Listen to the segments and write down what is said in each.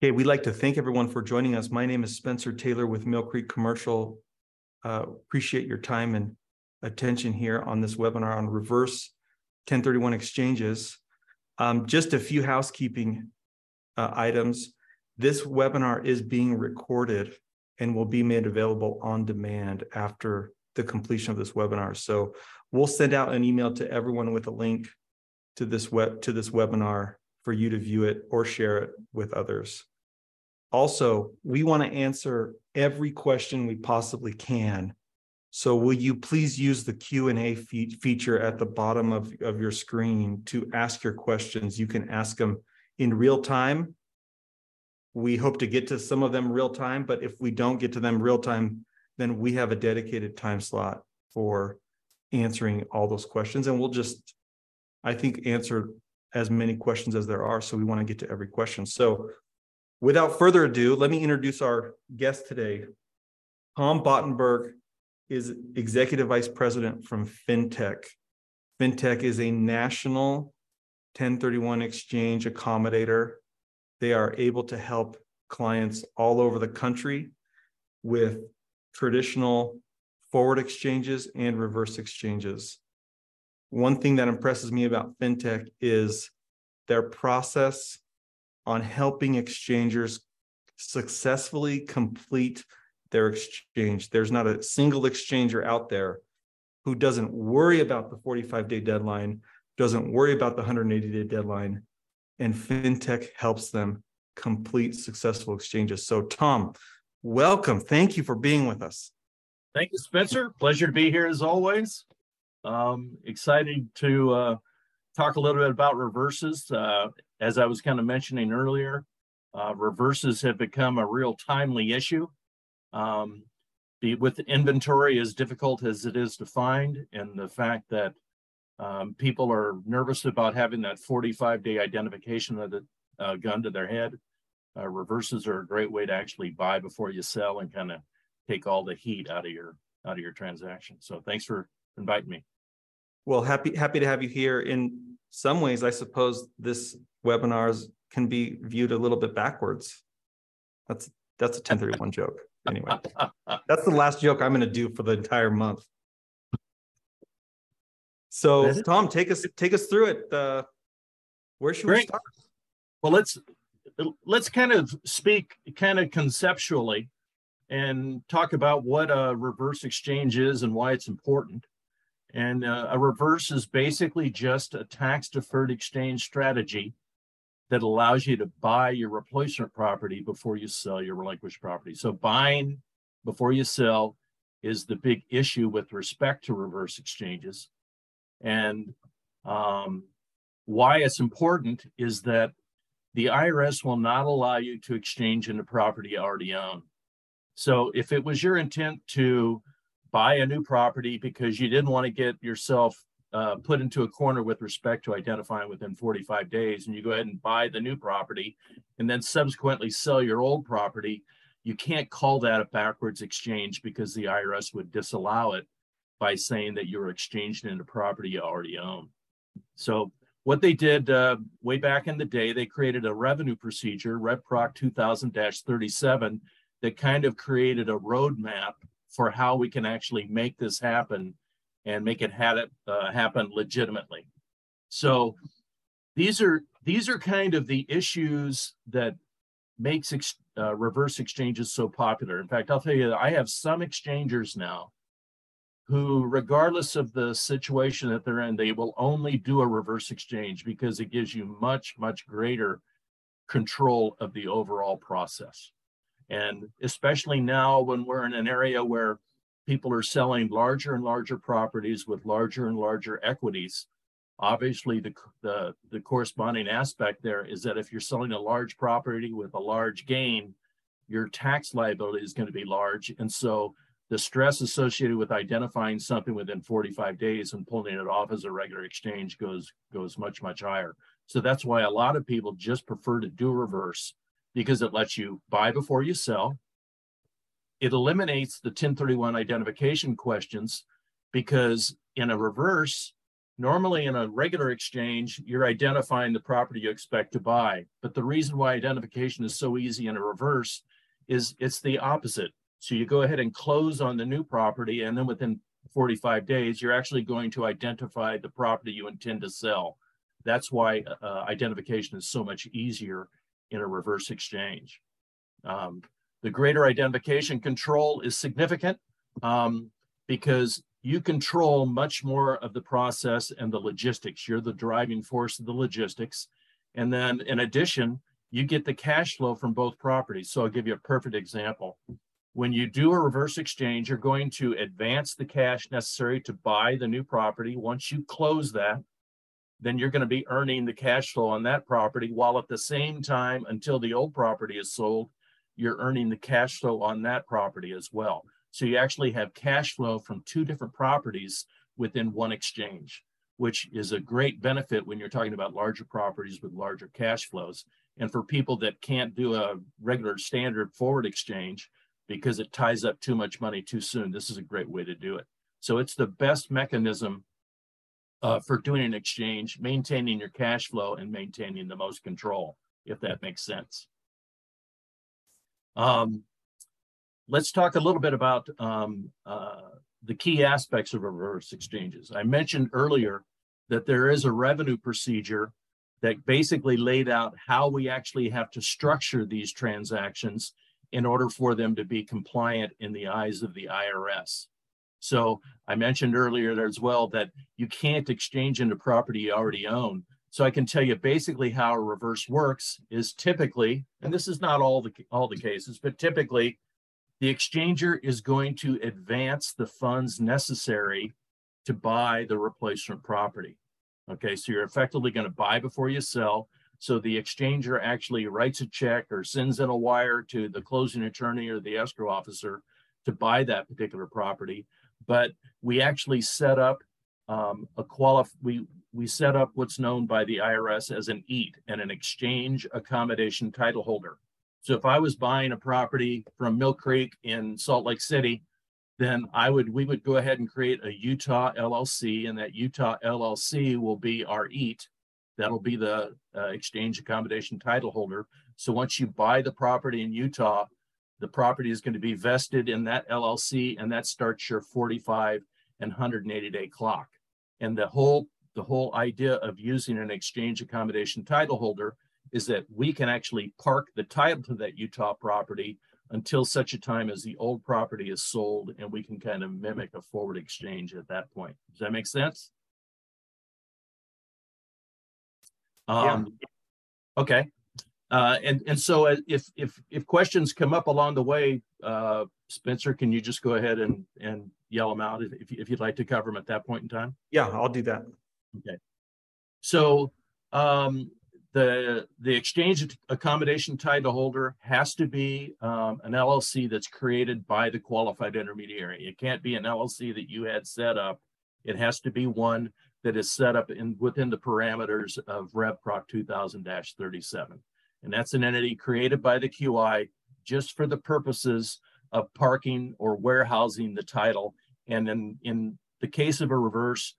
Okay, we'd like to thank everyone for joining us. My name is Spencer Taylor with Mill Creek Commercial. Uh, appreciate your time and attention here on this webinar on reverse 1031 exchanges. Um, just a few housekeeping uh, items. This webinar is being recorded and will be made available on demand after the completion of this webinar. So we'll send out an email to everyone with a link to this web to this webinar for you to view it or share it with others. Also, we want to answer every question we possibly can. So will you please use the Q&A fe feature at the bottom of, of your screen to ask your questions. You can ask them in real time. We hope to get to some of them real time, but if we don't get to them real time, then we have a dedicated time slot for answering all those questions. And we'll just, I think, answer as many questions as there are. So we want to get to every question. So without further ado, let me introduce our guest today. Tom Bottenberg is Executive Vice President from FinTech. FinTech is a national 1031 exchange accommodator. They are able to help clients all over the country with traditional forward exchanges and reverse exchanges. One thing that impresses me about FinTech is their process on helping exchangers successfully complete their exchange. There's not a single exchanger out there who doesn't worry about the 45 day deadline, doesn't worry about the 180 day deadline, and FinTech helps them complete successful exchanges. So, Tom, welcome. Thank you for being with us. Thank you, Spencer. Pleasure to be here as always. Um, excited to uh, talk a little bit about reverses. Uh, as I was kind of mentioning earlier, uh, reverses have become a real timely issue. Um, the, with inventory as difficult as it is to find, and the fact that um, people are nervous about having that 45 day identification of the uh, gun to their head, uh, reverses are a great way to actually buy before you sell and kind of take all the heat out of your out of your transaction. So thanks for inviting me. Well, happy happy to have you here. In some ways, I suppose this webinars can be viewed a little bit backwards. That's that's a 1031 joke anyway, that's the last joke I'm going to do for the entire month. So, Tom, take us take us through it. Uh, where should Great. we start? Well, let's let's kind of speak kind of conceptually and talk about what a reverse exchange is and why it's important. And uh, a reverse is basically just a tax deferred exchange strategy that allows you to buy your replacement property before you sell your relinquished property. So buying before you sell is the big issue with respect to reverse exchanges. And um, why it's important is that the IRS will not allow you to exchange into property already own. So if it was your intent to buy a new property because you didn't want to get yourself uh, put into a corner with respect to identifying within 45 days, and you go ahead and buy the new property and then subsequently sell your old property, you can't call that a backwards exchange because the IRS would disallow it by saying that you're exchanged into property you already own. So what they did uh, way back in the day, they created a revenue procedure, RevProc 2000-37, that kind of created a roadmap for how we can actually make this happen and make it, it uh, happen legitimately. So these are these are kind of the issues that makes ex, uh, reverse exchanges so popular. In fact, I'll tell you, I have some exchangers now who, regardless of the situation that they're in, they will only do a reverse exchange because it gives you much, much greater control of the overall process. And especially now when we're in an area where people are selling larger and larger properties with larger and larger equities. Obviously, the, the, the corresponding aspect there is that if you're selling a large property with a large gain, your tax liability is going to be large. And so the stress associated with identifying something within 45 days and pulling it off as a regular exchange goes goes much much higher so that's why a lot of people just prefer to do reverse because it lets you buy before you sell it eliminates the 1031 identification questions because in a reverse, Normally in a regular exchange, you're identifying the property you expect to buy. But the reason why identification is so easy in a reverse is it's the opposite. So you go ahead and close on the new property and then within 45 days, you're actually going to identify the property you intend to sell. That's why uh, identification is so much easier in a reverse exchange. Um, the greater identification control is significant um, because you control much more of the process and the logistics. You're the driving force of the logistics. And then in addition, you get the cash flow from both properties. So I'll give you a perfect example. When you do a reverse exchange, you're going to advance the cash necessary to buy the new property. Once you close that, then you're going to be earning the cash flow on that property while at the same time until the old property is sold you're earning the cash flow on that property as well. So you actually have cash flow from two different properties within one exchange which is a great benefit when you're talking about larger properties with larger cash flows. And for people that can't do a regular standard forward exchange because it ties up too much money too soon this is a great way to do it. So it's the best mechanism uh, for doing an exchange, maintaining your cash flow and maintaining the most control, if that makes sense. Um, let's talk a little bit about um, uh, the key aspects of reverse exchanges. I mentioned earlier that there is a revenue procedure that basically laid out how we actually have to structure these transactions in order for them to be compliant in the eyes of the IRS. So I mentioned earlier as well that you can't exchange into property you already own. So I can tell you basically how a reverse works is typically, and this is not all the all the cases, but typically the exchanger is going to advance the funds necessary to buy the replacement property. Okay, so you're effectively going to buy before you sell. So the exchanger actually writes a check or sends in a wire to the closing attorney or the escrow officer to buy that particular property but we actually set up um, a qualif we we set up what's known by the IRS as an EAT and an exchange accommodation title holder. So if I was buying a property from Mill Creek in Salt Lake City, then I would we would go ahead and create a Utah LLC, and that Utah LLC will be our EAT. That'll be the uh, exchange accommodation title holder. So once you buy the property in Utah, the property is going to be vested in that LLC, and that starts your 45 and 180 day clock. And the whole the whole idea of using an exchange accommodation title holder is that we can actually park the title to that Utah property until such a time as the old property is sold, and we can kind of mimic a forward exchange at that point. Does that make sense? Um, yeah. Okay. Uh, and and so uh, if if if questions come up along the way, uh, Spencer, can you just go ahead and and yell them out if if you'd like to cover them at that point in time? Yeah, I'll do that. Okay. So um, the the exchange accommodation title holder has to be um, an LLC that's created by the qualified intermediary. It can't be an LLC that you had set up. It has to be one that is set up in within the parameters of RevProc 2000-37 and that's an entity created by the QI just for the purposes of parking or warehousing the title. And in, in the case of a reverse,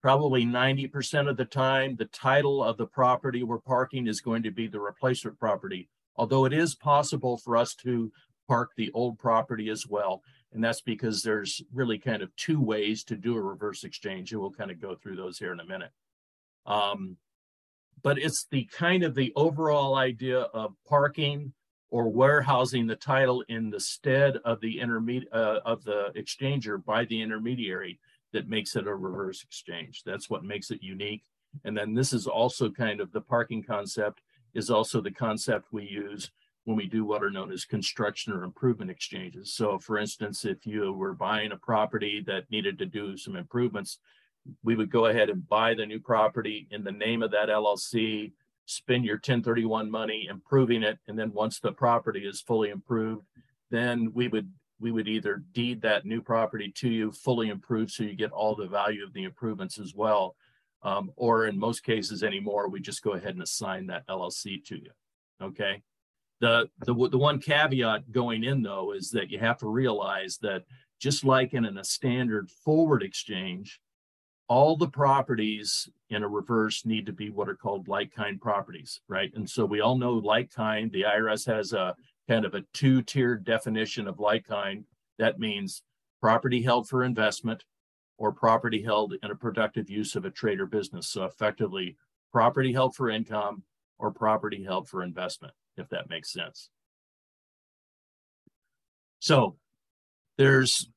probably 90% of the time, the title of the property we're parking is going to be the replacement property, although it is possible for us to park the old property as well. And that's because there's really kind of two ways to do a reverse exchange. And we'll kind of go through those here in a minute. Um, but it's the kind of the overall idea of parking or warehousing the title in the stead of the intermediate uh, of the exchanger by the intermediary that makes it a reverse exchange. That's what makes it unique. And then this is also kind of the parking concept is also the concept we use when we do what are known as construction or improvement exchanges. So for instance, if you were buying a property that needed to do some improvements, we would go ahead and buy the new property in the name of that LLC, spend your 1031 money improving it, and then once the property is fully improved, then we would we would either deed that new property to you fully improved so you get all the value of the improvements as well. Um, or in most cases anymore, we just go ahead and assign that LLC to you. Okay. The, the, the one caveat going in though is that you have to realize that just like in, in a standard forward exchange, all the properties in a reverse need to be what are called like kind properties, right? And so we all know like kind, the IRS has a kind of a two tiered definition of like kind. That means property held for investment or property held in a productive use of a trade or business. So effectively, property held for income or property held for investment, if that makes sense. So there's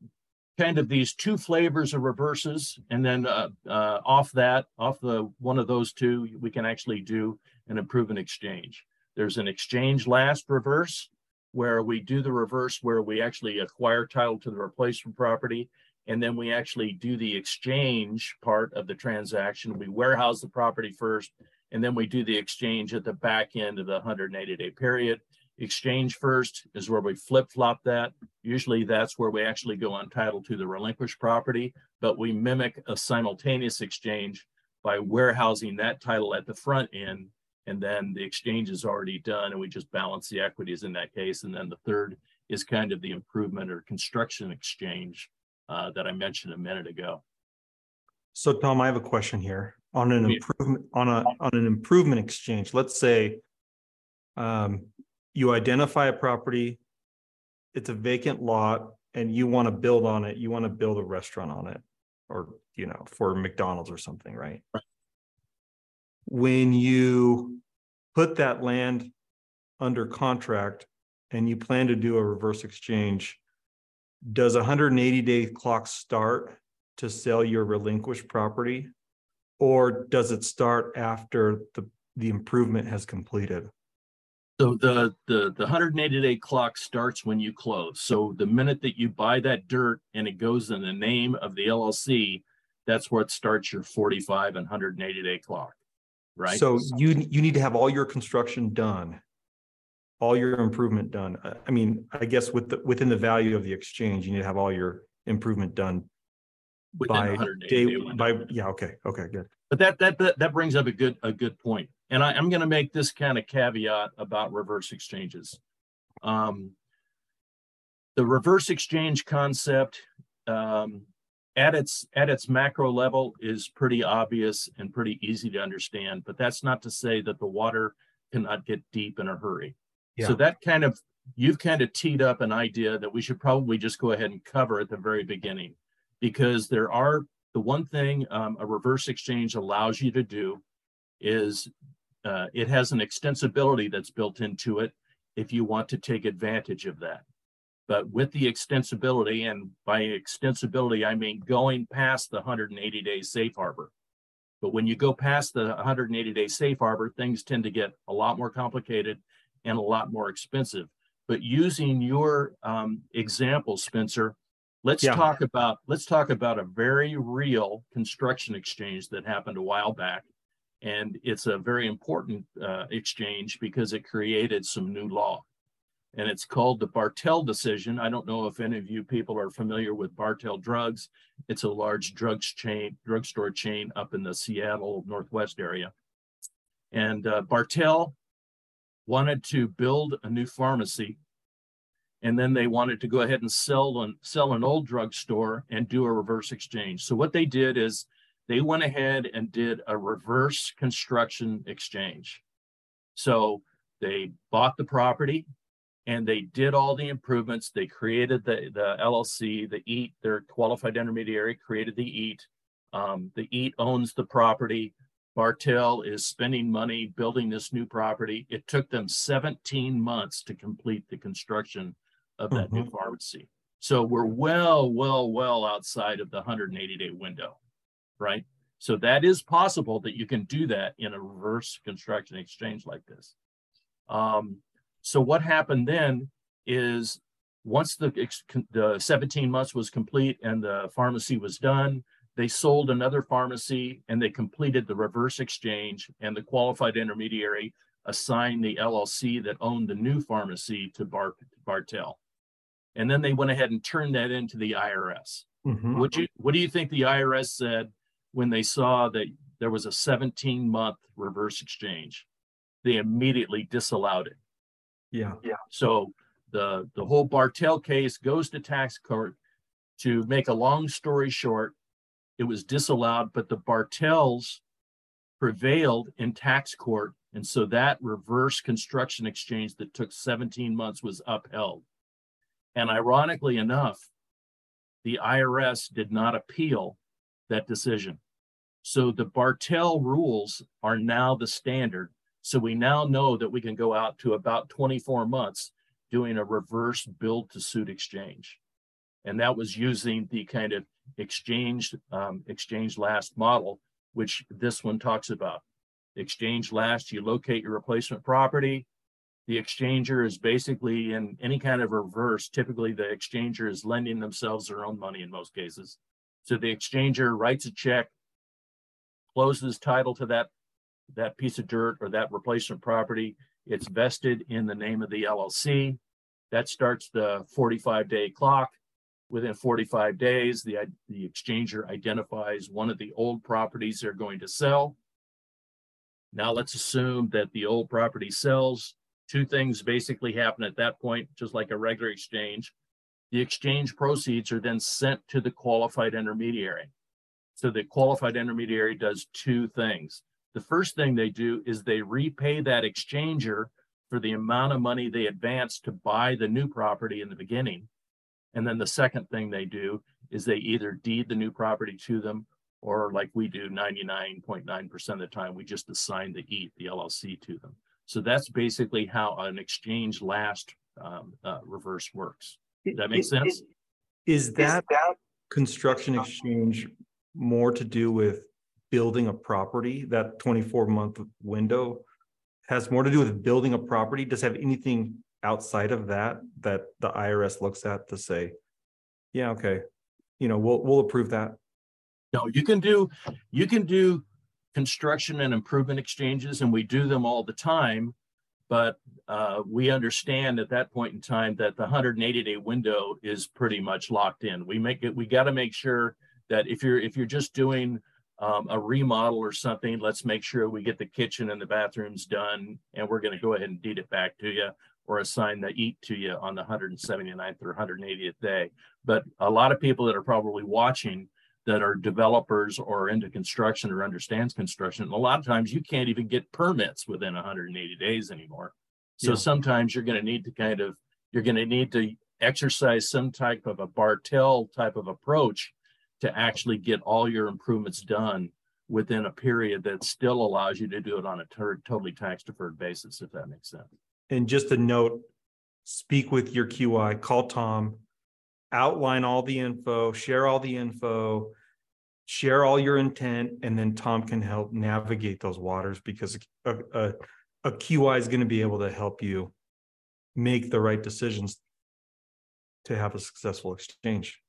kind of these two flavors of reverses, and then uh, uh, off that, off the one of those two, we can actually do an improvement exchange. There's an exchange last reverse, where we do the reverse, where we actually acquire title to the replacement property, and then we actually do the exchange part of the transaction. We warehouse the property first, and then we do the exchange at the back end of the 180 day period. Exchange first is where we flip flop that. Usually that's where we actually go on title to the relinquished property, but we mimic a simultaneous exchange by warehousing that title at the front end. And then the exchange is already done and we just balance the equities in that case. And then the third is kind of the improvement or construction exchange uh, that I mentioned a minute ago. So Tom, I have a question here on an improvement on a on an improvement exchange. Let's say um, you identify a property, it's a vacant lot, and you want to build on it. You want to build a restaurant on it, or you know, for McDonald's or something, right? right. When you put that land under contract and you plan to do a reverse exchange, does a 180 day clock start to sell your relinquished property? Or does it start after the, the improvement has completed? So the, the, the 180 day clock starts when you close. So the minute that you buy that dirt and it goes in the name of the LLC, that's where it starts your 45 and 180 day clock, right? So you, you need to have all your construction done all your improvement done. I mean, I guess with the, within the value of the exchange, you need to have all your improvement done Within by 180 day, day by, yeah, okay, okay, good. But that that that, that brings up a good a good point. And I, I'm going to make this kind of caveat about reverse exchanges. Um, the reverse exchange concept um, at its at its macro level is pretty obvious and pretty easy to understand. But that's not to say that the water cannot get deep in a hurry. Yeah. So that kind of you've kind of teed up an idea that we should probably just go ahead and cover at the very beginning, because there are the one thing um, a reverse exchange allows you to do is uh, it has an extensibility that's built into it if you want to take advantage of that. But with the extensibility, and by extensibility, I mean going past the 180 day safe harbor. But when you go past the 180 day safe harbor, things tend to get a lot more complicated and a lot more expensive. But using your um, example, Spencer, let's Yeah. talk about let's talk about a very real construction exchange that happened a while back, and it's a very important uh, exchange because it created some new law, and it's called the Bartell decision. I don't know if any of you people are familiar with Bartell Drugs. It's a large drugs chain, drugstore chain up in the Seattle Northwest area, and uh, Bartell wanted to build a new pharmacy and then they wanted to go ahead and sell an, sell an old drugstore and do a reverse exchange. So what they did is they went ahead and did a reverse construction exchange. So they bought the property and they did all the improvements. They created the, the LLC, the EAT, their qualified intermediary created the EAT. Um, the EAT owns the property. Bartell is spending money building this new property. It took them 17 months to complete the construction of that new pharmacy. So we're well, well, well outside of the 180 day window, right? So that is possible that you can do that in a reverse construction exchange like this. Um, so what happened then is once the, the 17 months was complete and the pharmacy was done, they sold another pharmacy and they completed the reverse exchange and the qualified intermediary assigned the LLC that owned the new pharmacy to Bar- Bartell. And then they went ahead and turned that into the IRS. Mhm. What you what do you think the IRS said when they saw that there was a 17 month reverse exchange? They immediately disallowed it. Yeah, Yeah. So the the whole Bartell case goes to tax court. To make a long story short, it was disallowed, but the Bartells prevailed in tax court. And so that reverse construction exchange that took 17 months was upheld. And ironically enough, the IRS did not appeal that decision. So the Bartell rules are now the standard. So we now know that we can go out to about 24 months doing a reverse build to suit exchange. And that was using the kind of exchange um, exchange last model, which this one talks about. Exchange last, you locate your replacement property. The exchanger is basically in any kind of reverse. Typically, the exchanger is lending themselves their own money in most cases. So the exchanger writes a check, closes title to that that piece of dirt or that replacement property. It's vested in the name of the LLC. That starts the 45 day clock. Within 45 days, the, the exchanger identifies one of the old properties they're going to sell. Now let's assume that the old property sells. Two things basically happen at that point, just like a regular exchange. The exchange proceeds are then sent to the qualified intermediary. So the qualified intermediary does two things. The first thing they do is they repay that exchanger for the amount of money they advanced to buy the new property in the beginning. And then the second thing they do is they either deed the new property to them or like we do 99.9% of the time, we just assign the EAT, the LLC to them. So that's basically how an exchange last um, uh, reverse works. Does that make sense? Is that construction oh. exchange more to do with building a property? That twenty-four month window has more to do with building a property? Does it have anything outside of that that the IRS looks at to say, yeah, okay, you know, we'll we'll approve that? No, you can do you can do construction and improvement exchanges, and we do them all the time. But uh, we understand at that point in time that the 180 day window is pretty much locked in. We make it. We got to make sure that if you're if you're just doing um, a remodel or something, let's make sure we get the kitchen and the bathrooms done, and we're going to go ahead and deed it back to you or assign the EAT to you on the 179th or 180th day. But a lot of people that are probably watching that are developers or into construction or understands construction, a lot of times you can't even get permits within 180 days anymore. So yeah. sometimes you're going to need to kind of you're going to need to exercise some type of a Bartell type of approach to actually get all your improvements done within a period that still allows you to do it on a ter- totally tax deferred basis, if that makes sense. And just a note, speak with your QI, call Tom, outline all the info, share all the info, share all your intent, and then Tom can help navigate those waters because a, a, a QI is going to be able to help you make the right decisions to have a successful exchange.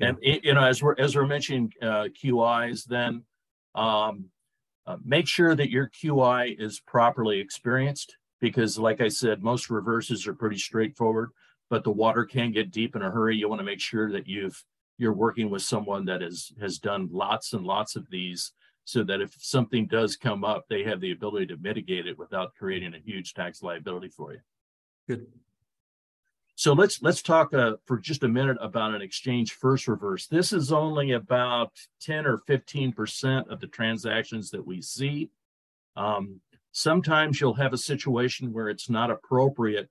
And you know, as we're as we're mentioning uh, QIs, then um, uh, make sure that your QI is properly experienced because, like I said, most reverses are pretty straightforward but the water can get deep in a hurry. You want to make sure that you've you're working with someone that has has done lots and lots of these so that if something does come up, they have the ability to mitigate it without creating a huge tax liability for you. Good. So let's let's talk uh, for just a minute about an exchange first reverse. This is only about 10 or 15 percent of the transactions that we see. Um, sometimes you'll have a situation where it's not appropriate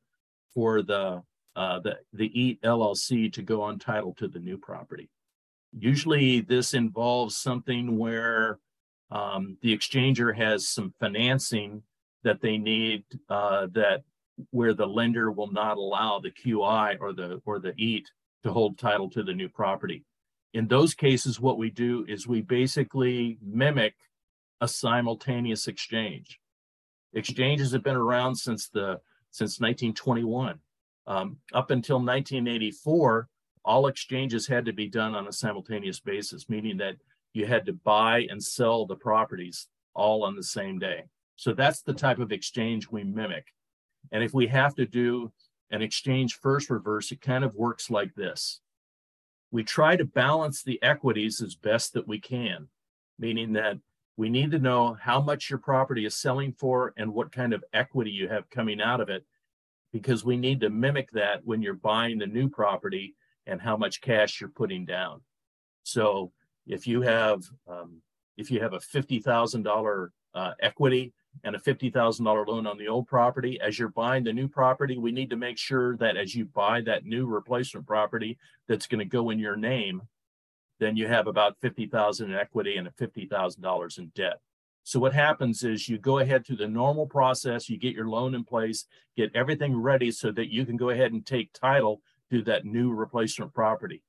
for the uh, the, the EAT LLC to go on title to the new property. Usually, this involves something where um, the exchanger has some financing that they need uh, that where the lender will not allow the QI or the or the EAT to hold title to the new property. In those cases, what we do is we basically mimic a simultaneous exchange. Exchanges have been around since the since 1921. Um, up until 1984, all exchanges had to be done on a simultaneous basis, meaning that you had to buy and sell the properties all on the same day. So that's the type of exchange we mimic. And if we have to do an exchange first reverse, it kind of works like this. We try to balance the equities as best that we can, meaning that we need to know how much your property is selling for and what kind of equity you have coming out of it because we need to mimic that when you're buying the new property and how much cash you're putting down. So if you have um, if you have a fifty thousand dollar uh, equity and a fifty thousand dollar loan on the old property, as you're buying the new property, we need to make sure that as you buy that new replacement property that's going to go in your name, then you have about fifty thousand in equity and a fifty thousand dollars in debt. So what happens is you go ahead through the normal process, you get your loan in place, get everything ready so that you can go ahead and take title to that new replacement property.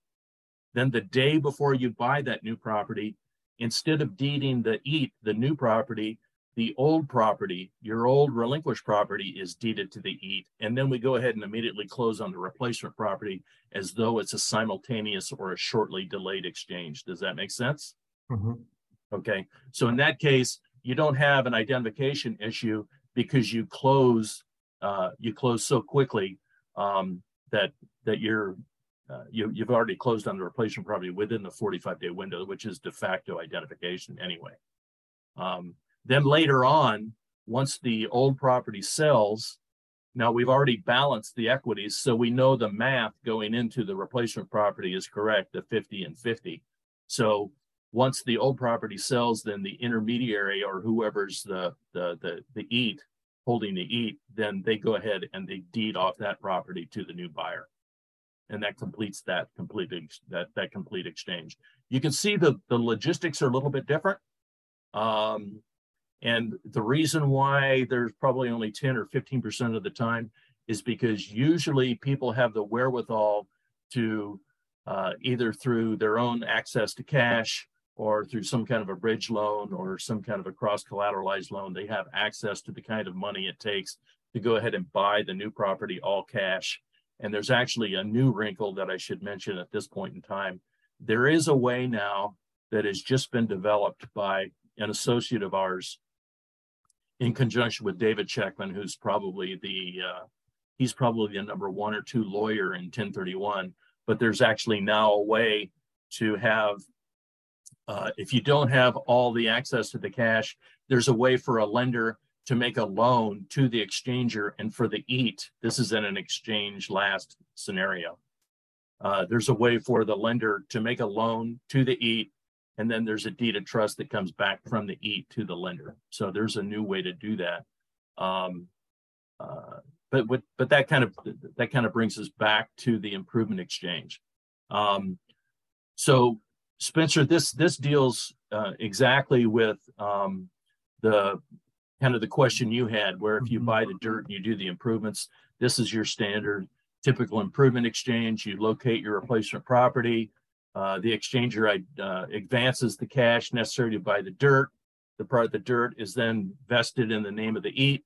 Then the day before you buy that new property, instead of deeding the EAT, the new property, the old property, your old relinquished property is deeded to the EAT. And then we go ahead and immediately close on the replacement property as though it's a simultaneous or a shortly delayed exchange. Does that make sense? Mm-hmm. Okay. So in that case, you don't have an identification issue because you close uh, you close so quickly um, that that you're uh, you, you've already closed on the replacement property within the 45 day window, which is de facto identification anyway. Um, then later on, once the old property sells, now we've already balanced the equities, so we know the math going into the replacement property is correct, the 50 and 50. So once the old property sells, then the intermediary or whoever's the the the, the EAT holding the EAT, then they go ahead and they deed off that property to the new buyer. And that completes that complete that that complete exchange. You can see the the logistics are a little bit different. Um, and the reason why there's probably only 10 or 15% of the time is because usually people have the wherewithal to uh, either through their own access to cash or through some kind of a bridge loan or some kind of a cross collateralized loan, they have access to the kind of money it takes to go ahead and buy the new property all cash. And there's actually a new wrinkle that I should mention at this point in time. There is a way now that has just been developed by an associate of ours in conjunction with David Shechtman, who's probably the uh, he's probably the number one or two lawyer in 1031. But there's actually now a way to have uh, if you don't have all the access to the cash, there's a way for a lender to make a loan to the exchanger and for the EAT. This is in an exchange last scenario. Uh, there's a way for the lender to make a loan to the EAT, and then there's a deed of trust that comes back from the EAT to the lender. So there's a new way to do that. Um, uh, but but but that kind of that kind of brings us back to the improvement exchange. Um, so Spencer, this this deals uh, exactly with um, the kind of the question you had, where if you mm-hmm. buy the dirt and you do the improvements, this is your standard typical improvement exchange. You locate your replacement property. Uh, the exchanger uh, advances the cash necessary to buy the dirt. The part of the dirt is then vested in the name of the EAT,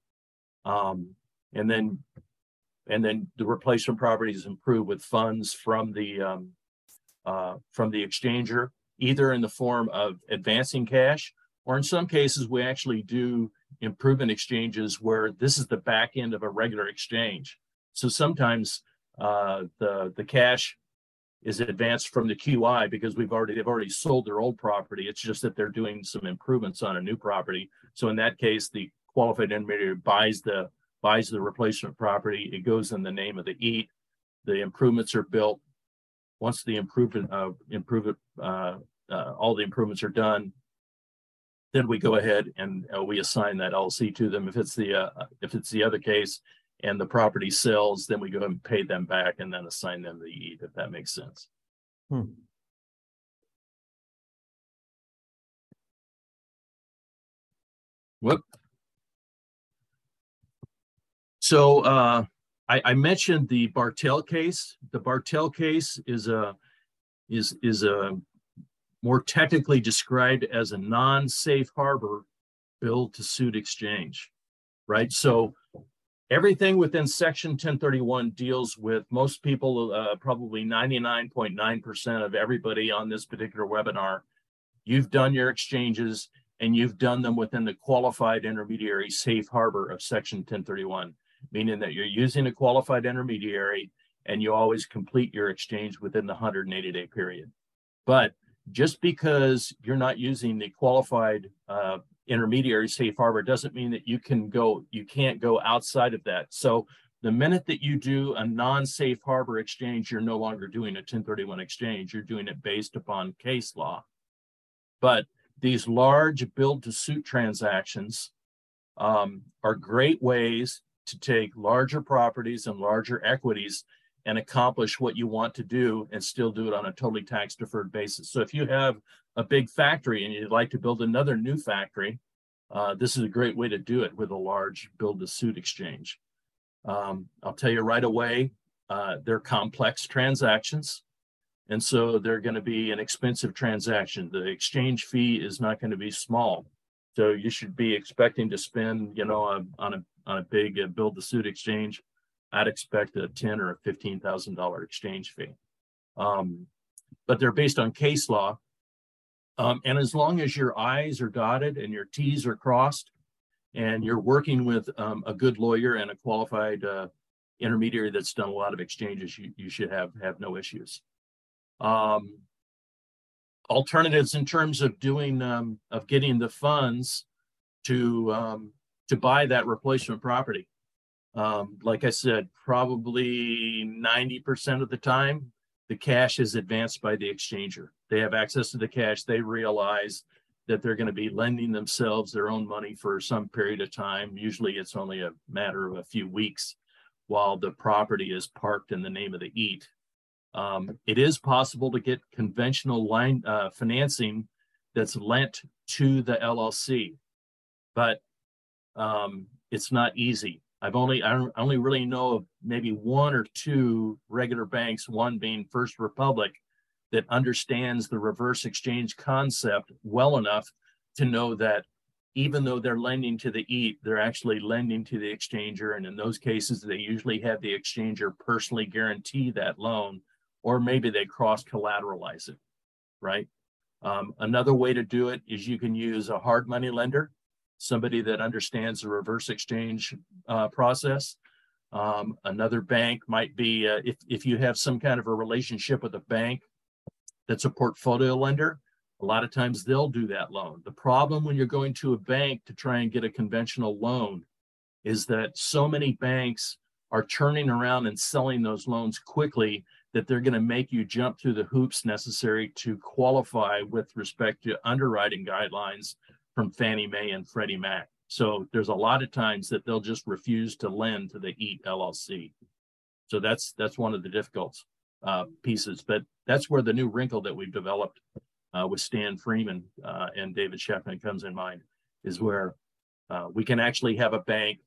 um, and then and then the replacement property is improved with funds from the um, uh, from the exchanger, either in the form of advancing cash, or in some cases, we actually do improvement exchanges where this is the back end of a regular exchange. So sometimes uh, the the cash is advanced from the QI because we've already they've already sold their old property. It's just that they're doing some improvements on a new property. So in that case, the qualified intermediary buys the buys the replacement property. It goes in the name of the EAT. The improvements are built once the improvement uh, improve uh, uh, all the improvements are done, then we go ahead and uh, we assign that LC to them. If it's the uh, if it's the other case and the property sells, then we go and pay them back and then assign them the EAT, if that makes sense. Hmm. Whoop. So uh, I, I mentioned the Bartell case. The Bartell case is a is is a more technically described as a non-safe harbor build to suit exchange, right? So everything within section 1031 deals with most people, uh, probably 99.9% of everybody on this particular webinar. You've done your exchanges and you've done them within the qualified intermediary safe harbor of section 1031 meaning that you're using a qualified intermediary and you always complete your exchange within the 180 day period. But just because you're not using the qualified uh, intermediary safe harbor doesn't mean that you can go, you can't go outside of that. So the minute that you do a non-safe harbor exchange, you're no longer doing a 1031 exchange. You're doing it based upon case law. But these large build to suit transactions um, are great ways to take larger properties and larger equities and accomplish what you want to do and still do it on a totally tax deferred basis. So if you have a big factory and you'd like to build another new factory, uh, this is a great way to do it with a large build to suit exchange. Um, I'll tell you right away, uh, they're complex transactions. And so they're going to be an expensive transaction. The exchange fee is not going to be small. So you should be expecting to spend, you know, on a on a big uh, build to suit exchange. I'd expect a ten or a fifteen thousand dollar exchange fee. Um, but they're based on case law, um, and as long as your I's are dotted and your T's are crossed, and you're working with um, a good lawyer and a qualified uh, intermediary that's done a lot of exchanges, you, you should have have no issues. Um, alternatives in terms of doing um, of getting the funds to um, to buy that replacement property. Um, like I said, probably 90% of the time, the cash is advanced by the exchanger. They have access to the cash. They realize that they're going to be lending themselves their own money for some period of time. Usually it's only a matter of a few weeks while the property is parked in the name of the EAT. Um, it is possible to get conventional line uh, financing that's lent to the LLC, but um, it's not easy. I've only I only really know of maybe one or two regular banks, one being First Republic, that understands the reverse exchange concept well enough to know that even though they're lending to the EAT, they're actually lending to the exchanger. And in those cases, they usually have the exchanger personally guarantee that loan, or maybe they cross collateralize it, right? Um, another way to do it is you can use a hard money lender, somebody that understands the reverse exchange uh, process. Um, another bank might be uh, if, if you have some kind of a relationship with a bank that's a portfolio lender, a lot of times they'll do that loan. The problem when you're going to a bank to try and get a conventional loan is that so many banks are turning around and selling those loans quickly that they're going to make you jump through the hoops necessary to qualify with respect to underwriting guidelines from Fannie Mae and Freddie Mac. So there's a lot of times that they'll just refuse to lend to the EAT LLC. So that's that's one of the difficult uh, pieces. But that's where the new wrinkle that we've developed uh, with Stan Freeman uh, and David Shechtman comes in mind, is where uh, we can actually have a bank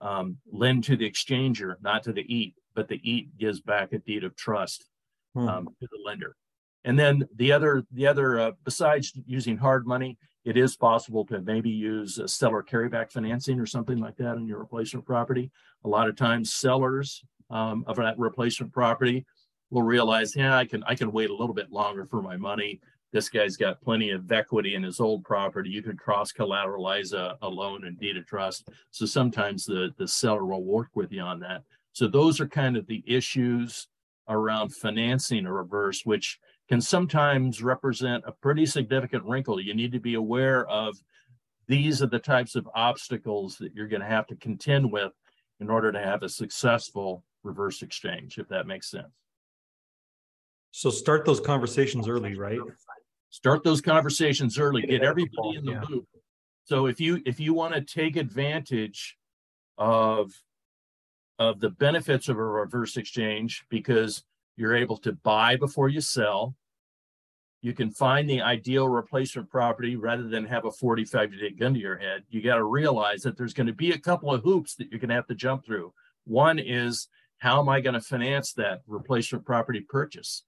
um, lend to the exchanger, not to the EAT, but the EAT gives back a deed of trust hmm. um, to the lender. And then the other, the other, uh, besides using hard money, it is possible to maybe use a seller carryback financing or something like that on your replacement property. A lot of times, sellers um, of that replacement property will realize, yeah, I can I can wait a little bit longer for my money. This guy's got plenty of equity in his old property. You could cross collateralize a, a loan and deed of trust. So sometimes the, the seller will work with you on that. So those are kind of the issues around financing a reverse, which can sometimes represent a pretty significant wrinkle. You need to be aware of these are the types of obstacles that you're going to have to contend with in order to have a successful reverse exchange, if that makes sense. So start those conversations early, right? Start those conversations early. Get everybody in the yeah. loop. So if you if you want to take advantage of of the benefits of a reverse exchange because you're able to buy before you sell, you can find the ideal replacement property rather than have a 45 day gun to your head. You got to realize that there's going to be a couple of hoops that you're going to have to jump through. One is how am I going to finance that replacement property purchase?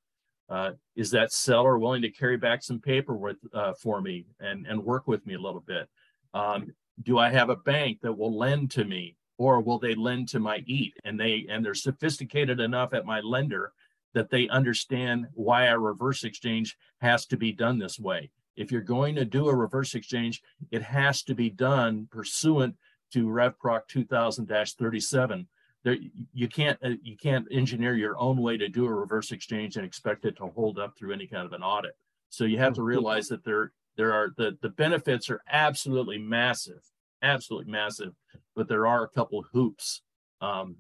Uh, is that seller willing to carry back some paper with, uh, for me and, and work with me a little bit? Um, do I have a bank that will lend to me or will they lend to my EAT? And they and they're sophisticated enough at my lender that they understand why a reverse exchange has to be done this way. If you're going to do a reverse exchange, it has to be done pursuant to RevProc 2000-37 there you can't uh, you can't engineer your own way to do a reverse exchange and expect it to hold up through any kind of an audit. So you have to realize that there there are the the benefits are absolutely massive absolutely massive but there are a couple hoops. Um,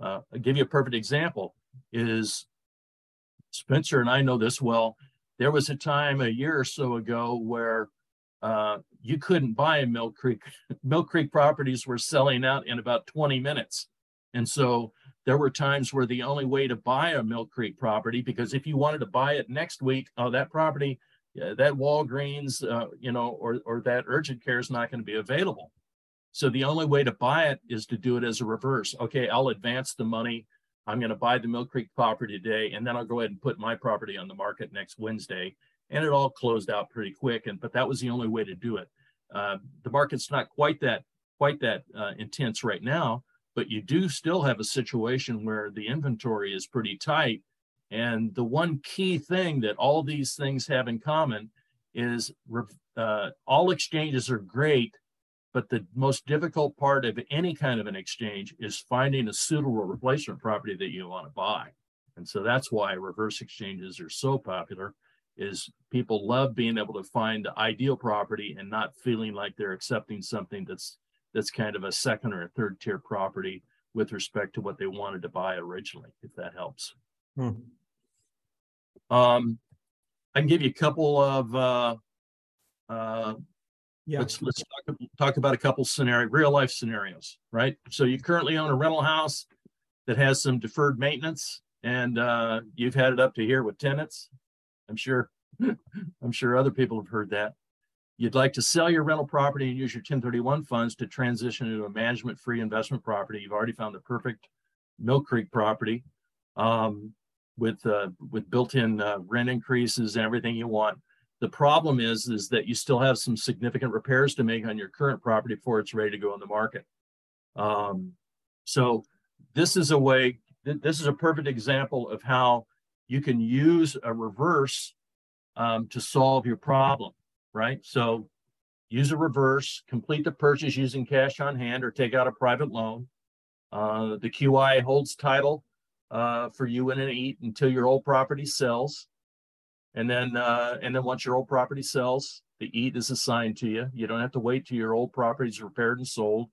uh, i'll give you a perfect example is spencer and i know this well there was a time a year or so ago where uh, you couldn't buy a Mill Creek. Mill Creek properties were selling out in about 20 minutes. And so there were times where the only way to buy a Mill Creek property, because if you wanted to buy it next week, oh, that property, yeah, that Walgreens, uh, you know, or, or that urgent care is not going to be available. So the only way to buy it is to do it as a reverse. Okay, I'll advance the money. I'm going to buy the Mill Creek property today, and then I'll go ahead and put my property on the market next Wednesday. And it all closed out pretty quick. And but that was the only way to do it. Uh, the market's not quite that quite that uh, intense right now, but you do still have a situation where the inventory is pretty tight. And the one key thing that all these things have in common is uh, all exchanges are great, but the most difficult part of any kind of an exchange is finding a suitable replacement property that you want to buy. And so that's why reverse exchanges are so popular is people love being able to find the ideal property and not feeling like they're accepting something that's that's kind of a second or a third tier property with respect to what they wanted to buy originally, if that helps. Hmm. Um, I can give you a couple of uh, uh, yeah. Let's let's talk, talk about a couple scenario, real life scenarios, right? So you currently own a rental house that has some deferred maintenance, and uh, you've had it up to here with tenants. I'm sure, I'm sure other people have heard that. You'd like to sell your rental property and use your 1031 funds to transition into a management free investment property. You've already found the perfect Mill Creek property um, with, uh, with built in uh, rent increases and everything you want. The problem is, is that you still have some significant repairs to make on your current property before it's ready to go on the market. Um, so this is a way, th- this is a perfect example of how you can use a reverse um, to solve your problem right? So use a reverse, complete the purchase using cash on hand or take out a private loan. Uh, the QI holds title uh, for you and an EAT until your old property sells. And then, uh, and then once your old property sells, the EAT is assigned to you. You don't have to wait till your old property is repaired and sold.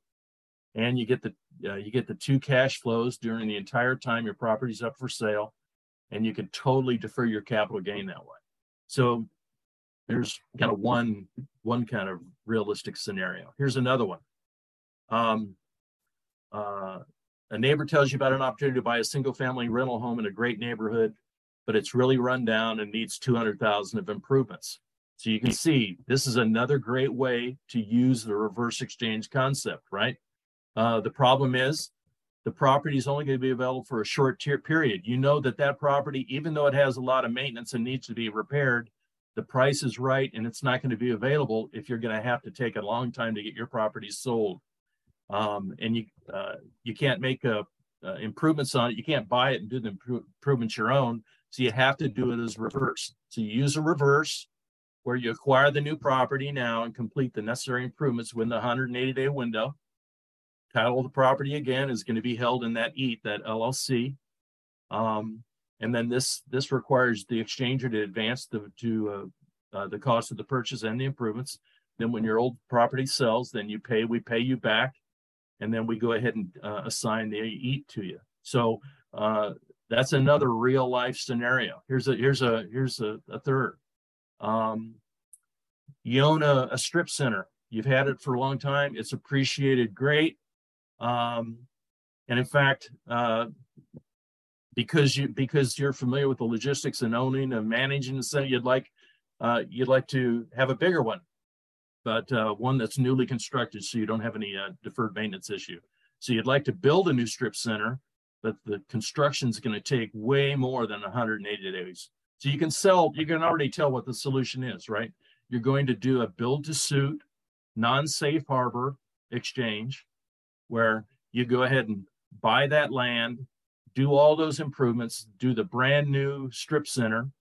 And you get the uh, you get the two cash flows during the entire time your property's up for sale, and you can totally defer your capital gain that way. So there's kind of one one kind of realistic scenario. Here's another one. Um, uh, a neighbor tells you about an opportunity to buy a single family rental home in a great neighborhood, but it's really run down and needs 200,000 of improvements. So you can see this is another great way to use the reverse exchange concept, right? Uh, the problem is the property is only going to be available for a short period. You know that that property, even though it has a lot of maintenance and needs to be repaired, the price is right and it's not going to be available if you're going to have to take a long time to get your property sold um, and you uh, you can't make a, uh, improvements on it you can't buy it and do the improvements your own so you have to do it as reverse so you use a reverse where you acquire the new property now and complete the necessary improvements within the 180 day window title of the property again is going to be held in that EAT that llc um, and then this this requires the exchanger to advance the to uh, uh, the cost of the purchase and the improvements. Then when your old property sells, then you pay we pay you back, and then we go ahead and uh, assign the EAT to you. So uh, that's another real life scenario. Here's a here's a here's a, a third. Um, you own a, a, strip center. You've had it for a long time. It's appreciated great. Um, and in fact, uh, because you because you're familiar with the logistics and owning and managing the center, you'd like uh, you'd like to have a bigger one, but uh, one that's newly constructed, so you don't have any uh, deferred maintenance issue. So you'd like to build a new strip center, but the construction is going to take way more than 180 days. So you can sell. You can already tell what the solution is, right? You're going to do a build to suit, non-safe harbor exchange, where you go ahead and buy that land do all those improvements, do the brand new strip center.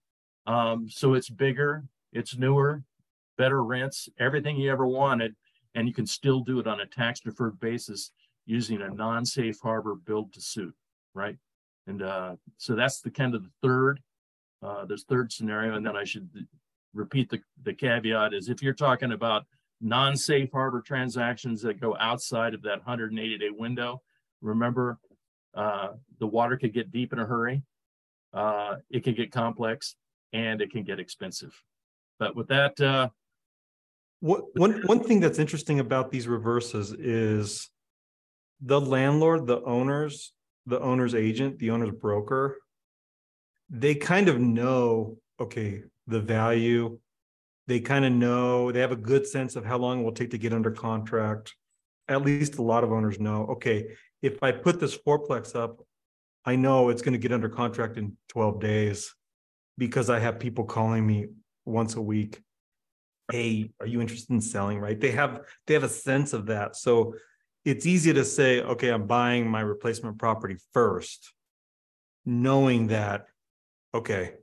Um, so it's bigger, it's newer, better rents, everything you ever wanted, and you can still do it on a tax deferred basis using a non-safe harbor build to suit, right? And uh, so that's the kind of the third, uh, this third scenario. And then I should repeat the, the caveat is if you're talking about non-safe harbor transactions that go outside of that 180 day window, remember uh, the water could get deep in a hurry. Uh, it can get complex. and it can get expensive. But with that, uh, What, one, one thing that's interesting about these reverses is the landlord, the owners, the owner's agent, the owner's broker, they kind of know, okay, the value. They kind of know, they have a good sense of how long it will take to get under contract. At least a lot of owners know, okay, if I put this fourplex up, I know it's going to get under contract in twelve days because I have people calling me once a week. Hey, are you interested in selling? Right? They have they have a sense of that. So it's easy to say, okay, I'm buying my replacement property first, knowing that, okay,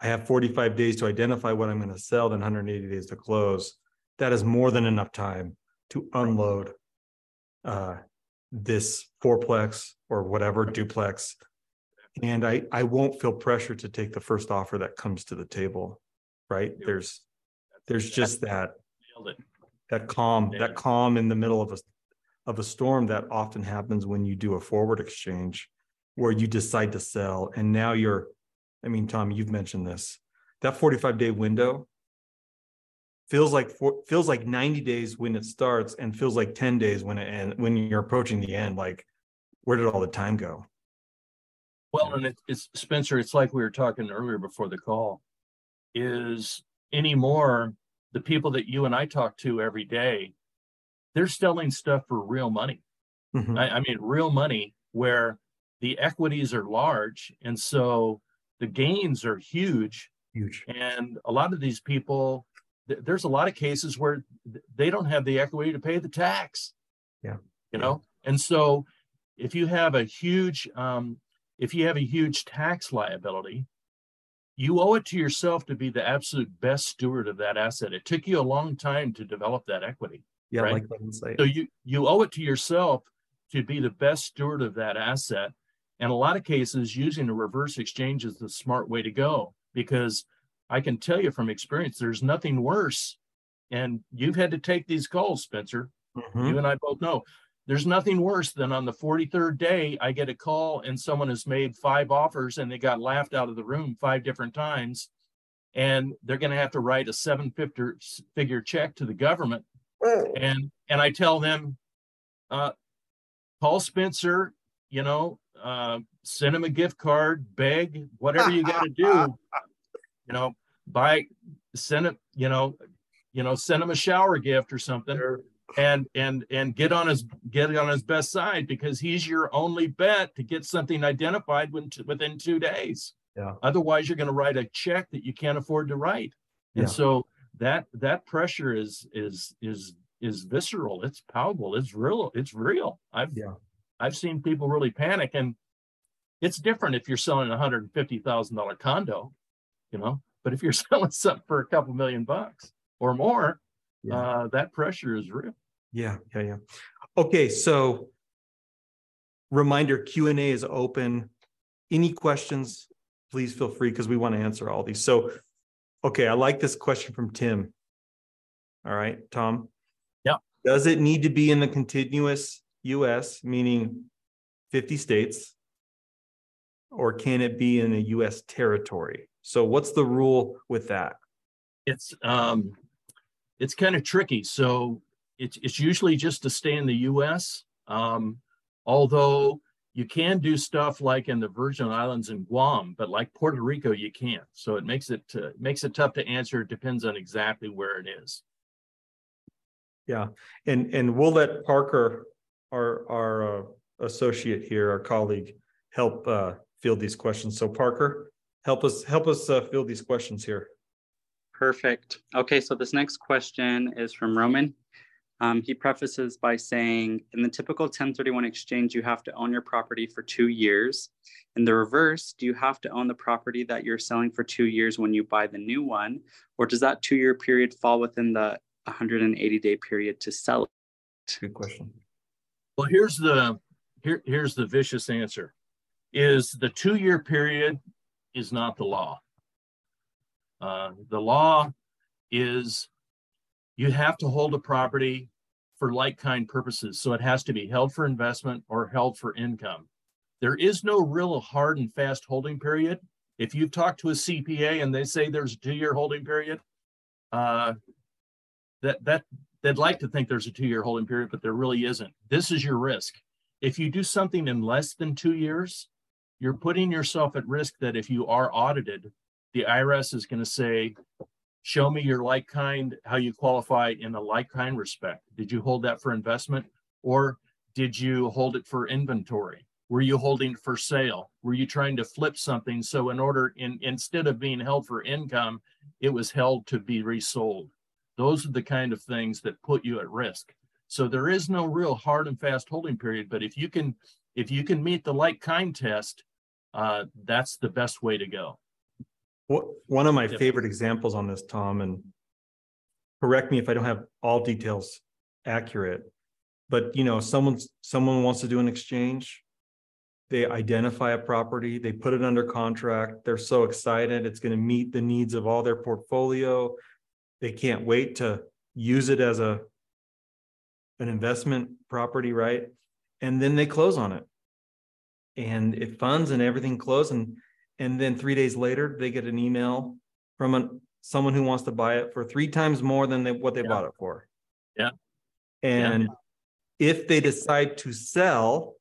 I have 45 days to identify what I'm going to sell, then 180 days to close. That is more than enough time to unload uh, this fourplex or whatever duplex. And I, I won't feel pressure to take the first offer that comes to the table, right? There's, there's just that, that calm, that calm in the middle of a, of a storm that often happens when you do a forward exchange where you decide to sell and now you're, I mean, Tom, you've mentioned this, that forty-five day window feels like, feels like ninety days when it starts and feels like ten days when it, and when you're approaching the end, like, where did all the time go? Well, and it, it's Spencer, it's like we were talking earlier before the call. Is anymore the people that you and I talk to every day, they're selling stuff for real money. Mhm. I, I mean, real money where the equities are large. And so the gains are huge. Huge. And a lot of these people, th- there's a lot of cases where th- they don't have the equity to pay the tax. Yeah. You know, and so if you have a huge, um, if you have a huge tax liability, you owe it to yourself to be the absolute best steward of that asset. It took you a long time to develop that equity. Yeah, Right. like that insight. So you you owe it to yourself to be the best steward of that asset. And a lot of cases, using a reverse exchange is the smart way to go because I can tell you from experience, there's nothing worse. And you've had to take these calls, Spencer. Mhm. You and I both know there's nothing worse than on the 43rd day, I get a call and someone has made five offers and they got laughed out of the room five different times. And they're going to have to write a seven figure check to the government and and I tell them, uh, call Spencer, you know, uh, send him a gift card, beg, whatever you got to do, you know, buy, send it, you know, you know, send him a shower gift or something, Sure. and and and get on his get on his best side because he's your only bet to get something identified within within two days. Yeah. Otherwise, you're going to write a check that you can't afford to write, and Yeah. so that that pressure is is is is visceral. It's palpable. It's real. It's real. I've Yeah. I've seen people really panic, and it's different if you're selling a hundred and fifty thousand dollar condo, you know. But if you're selling something for a couple million bucks or more, Yeah. uh, that pressure is real. Yeah, yeah, yeah. Okay, so reminder, Q and A is open. Any questions, please feel free because we want to answer all these. So, okay, I like this question from Tim. All right, Tom? Yeah. Does it need to be in the contiguous US, meaning fifty states? Or can it be in a US territory? So what's the rule with that? It's um, it's kind of tricky. So it's it's usually just to stay in the U.S. Um, although you can do stuff like in the Virgin Islands and Guam, but like Puerto Rico, you can't. So it makes it uh, makes it tough to answer. It depends on exactly where it is. Yeah, and and we'll let Parker, our our uh, associate here, our colleague, help uh field these questions. So Parker, help us help us uh, field these questions here. Perfect. Okay, so this next question is from Roman. Um, he prefaces by saying, in the typical 1031 exchange, you have to own your property for two years. In the reverse, do you have to own the property that you're selling for two years when you buy the new one? Or does that two year period fall within the 180 day period to sell it? Good question. Well, here's the here here's the vicious answer: is the two year period is not the law. Uh, the law is you have to hold a property for like kind purposes, so it has to be held for investment or held for income. There is no real hard and fast holding period. If you've talked to a CPA and they say there's a two-year holding period, uh, that that they'd like to think there's a two-year holding period, but there really isn't. This is your risk. If you do something in less than two years, you're putting yourself at risk that if you are audited, the IRS is going to say, show me your like kind, how you qualify in a like kind respect. Did you hold that for investment or did you hold it for inventory? Were you holding for sale? Were you trying to flip something? So in order in instead of being held for income, it was held to be resold. Those are the kind of things that put you at risk. So there is no real hard and fast holding period, but if you can if you can meet the like kind test, uh, that's the best way to go. One of my favorite examples on this, Tom, and correct me if I don't have all details accurate, but you know, someone's someone wants to do an exchange. They identify a property, they put it under contract. They're so excited. It's going to meet the needs of all their portfolio. They can't wait to use it as a an investment property, right? And then they close on it. And it funds and everything close and and then three days later they get an email from an, someone who wants to buy it for three times more than they, what they Yeah. bought it for. Yeah. And if they decide to sell,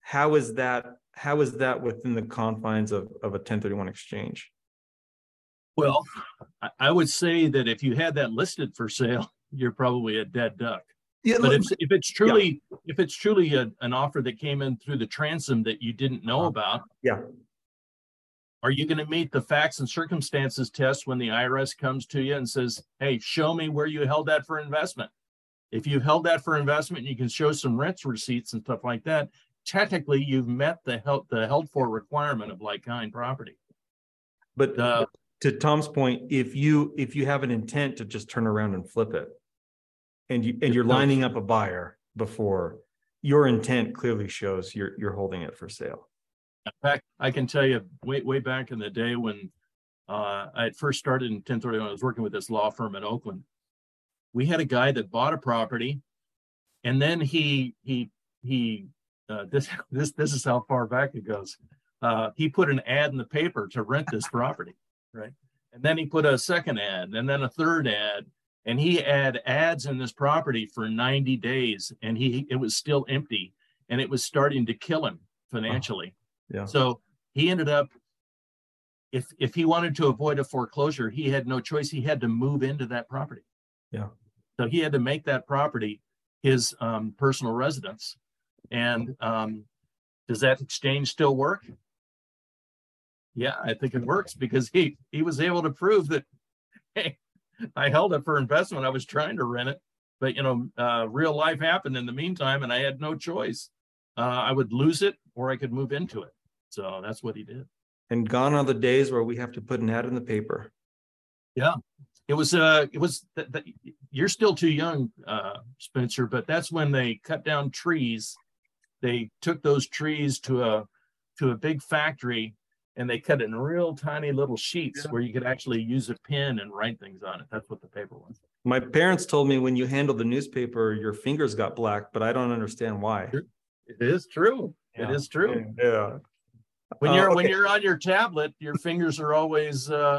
how is that, how is that within the confines of, of a ten thirty-one exchange? Well, I would say that if you had that listed for sale, you're probably a dead duck. Yeah, But if, if it's truly, if it's truly a, an offer that came in through the transom that you didn't know Uh-huh. about. Yeah. Are you gonna meet the facts and circumstances test when the IRS comes to you and says, hey, show me where you held that for investment? If you held that for investment, you can show some rents receipts and stuff like that. Technically, you've met the held, the held for requirement of like kind property. But Uh, to Tom's point, if you, if you have an intent to just turn around and flip it. And you, and you're lining up a buyer before, your intent clearly shows you're, you're holding it for sale. In fact, I can tell you way, way back in the day when uh, I had first started in ten thirty, I was working with this law firm in Oakland. We had a guy that bought a property and then he, he, he, uh, this, this, this is how far back it goes. Uh, he put an ad in the paper to rent this property, right? And then he put a second ad and then a third ad. And he had ads in this property for ninety days and he, it was still empty and it was starting to kill him financially. Yeah. So he ended up, if if he wanted to avoid a foreclosure, he had no choice. He had to move into that property. Yeah. So he had to make that property his um, personal residence. And um, does that exchange still work? Yeah, I think it works because he he was able to prove that, hey, I held it for investment. I was trying to rent it, but you know, uh, real life happened in the meantime, and I had no choice. Uh, I would lose it or I could move into it. So that's what he did. And gone are the days where we have to put an ad in the paper. Yeah, it was uh it was that that you're still too young, uh, Spencer, but that's when they cut down trees. They took those trees to a to a big factory and they cut it in real tiny little sheets Yeah. where you could actually use a pen and write things on it. That's what the paper was. My parents told me when you handle the newspaper, your fingers got black, but I don't understand why. It is true. It Yeah. is true. Yeah. When Uh, you're when okay. you're on your tablet, your fingers are always uh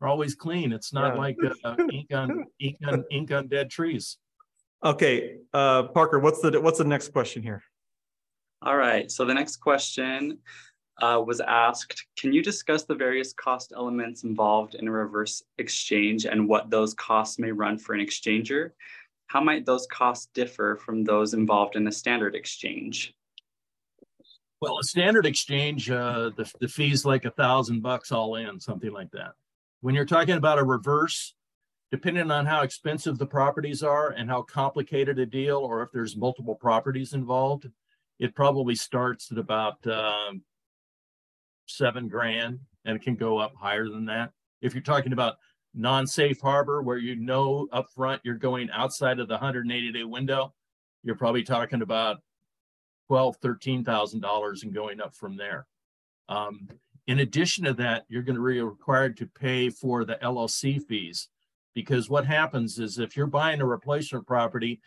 are always clean. It's not Yeah. like uh, ink on ink on ink on dead trees. Okay, uh, Parker, what's the, what's the next question here? All right, so the next question uh, was asked, can you discuss the various cost elements involved in a reverse exchange and what those costs may run for an exchanger? How might those costs differ from those involved in a standard exchange? Well, a standard exchange, uh, the, the fee's like a thousand bucks all in, something like that. When you're talking about a reverse, depending on how expensive the properties are and how complicated a deal, or if there's multiple properties involved, it probably starts at about um, seven grand and it can go up higher than that. If you're talking about non-safe harbor where you know upfront you're going outside of the 180 day window, you're probably talking about twelve, thirteen thousand dollars and going up from there. Um, in addition to that, you're going to be required to pay for the LLC fees because what happens is if you're buying a replacement property,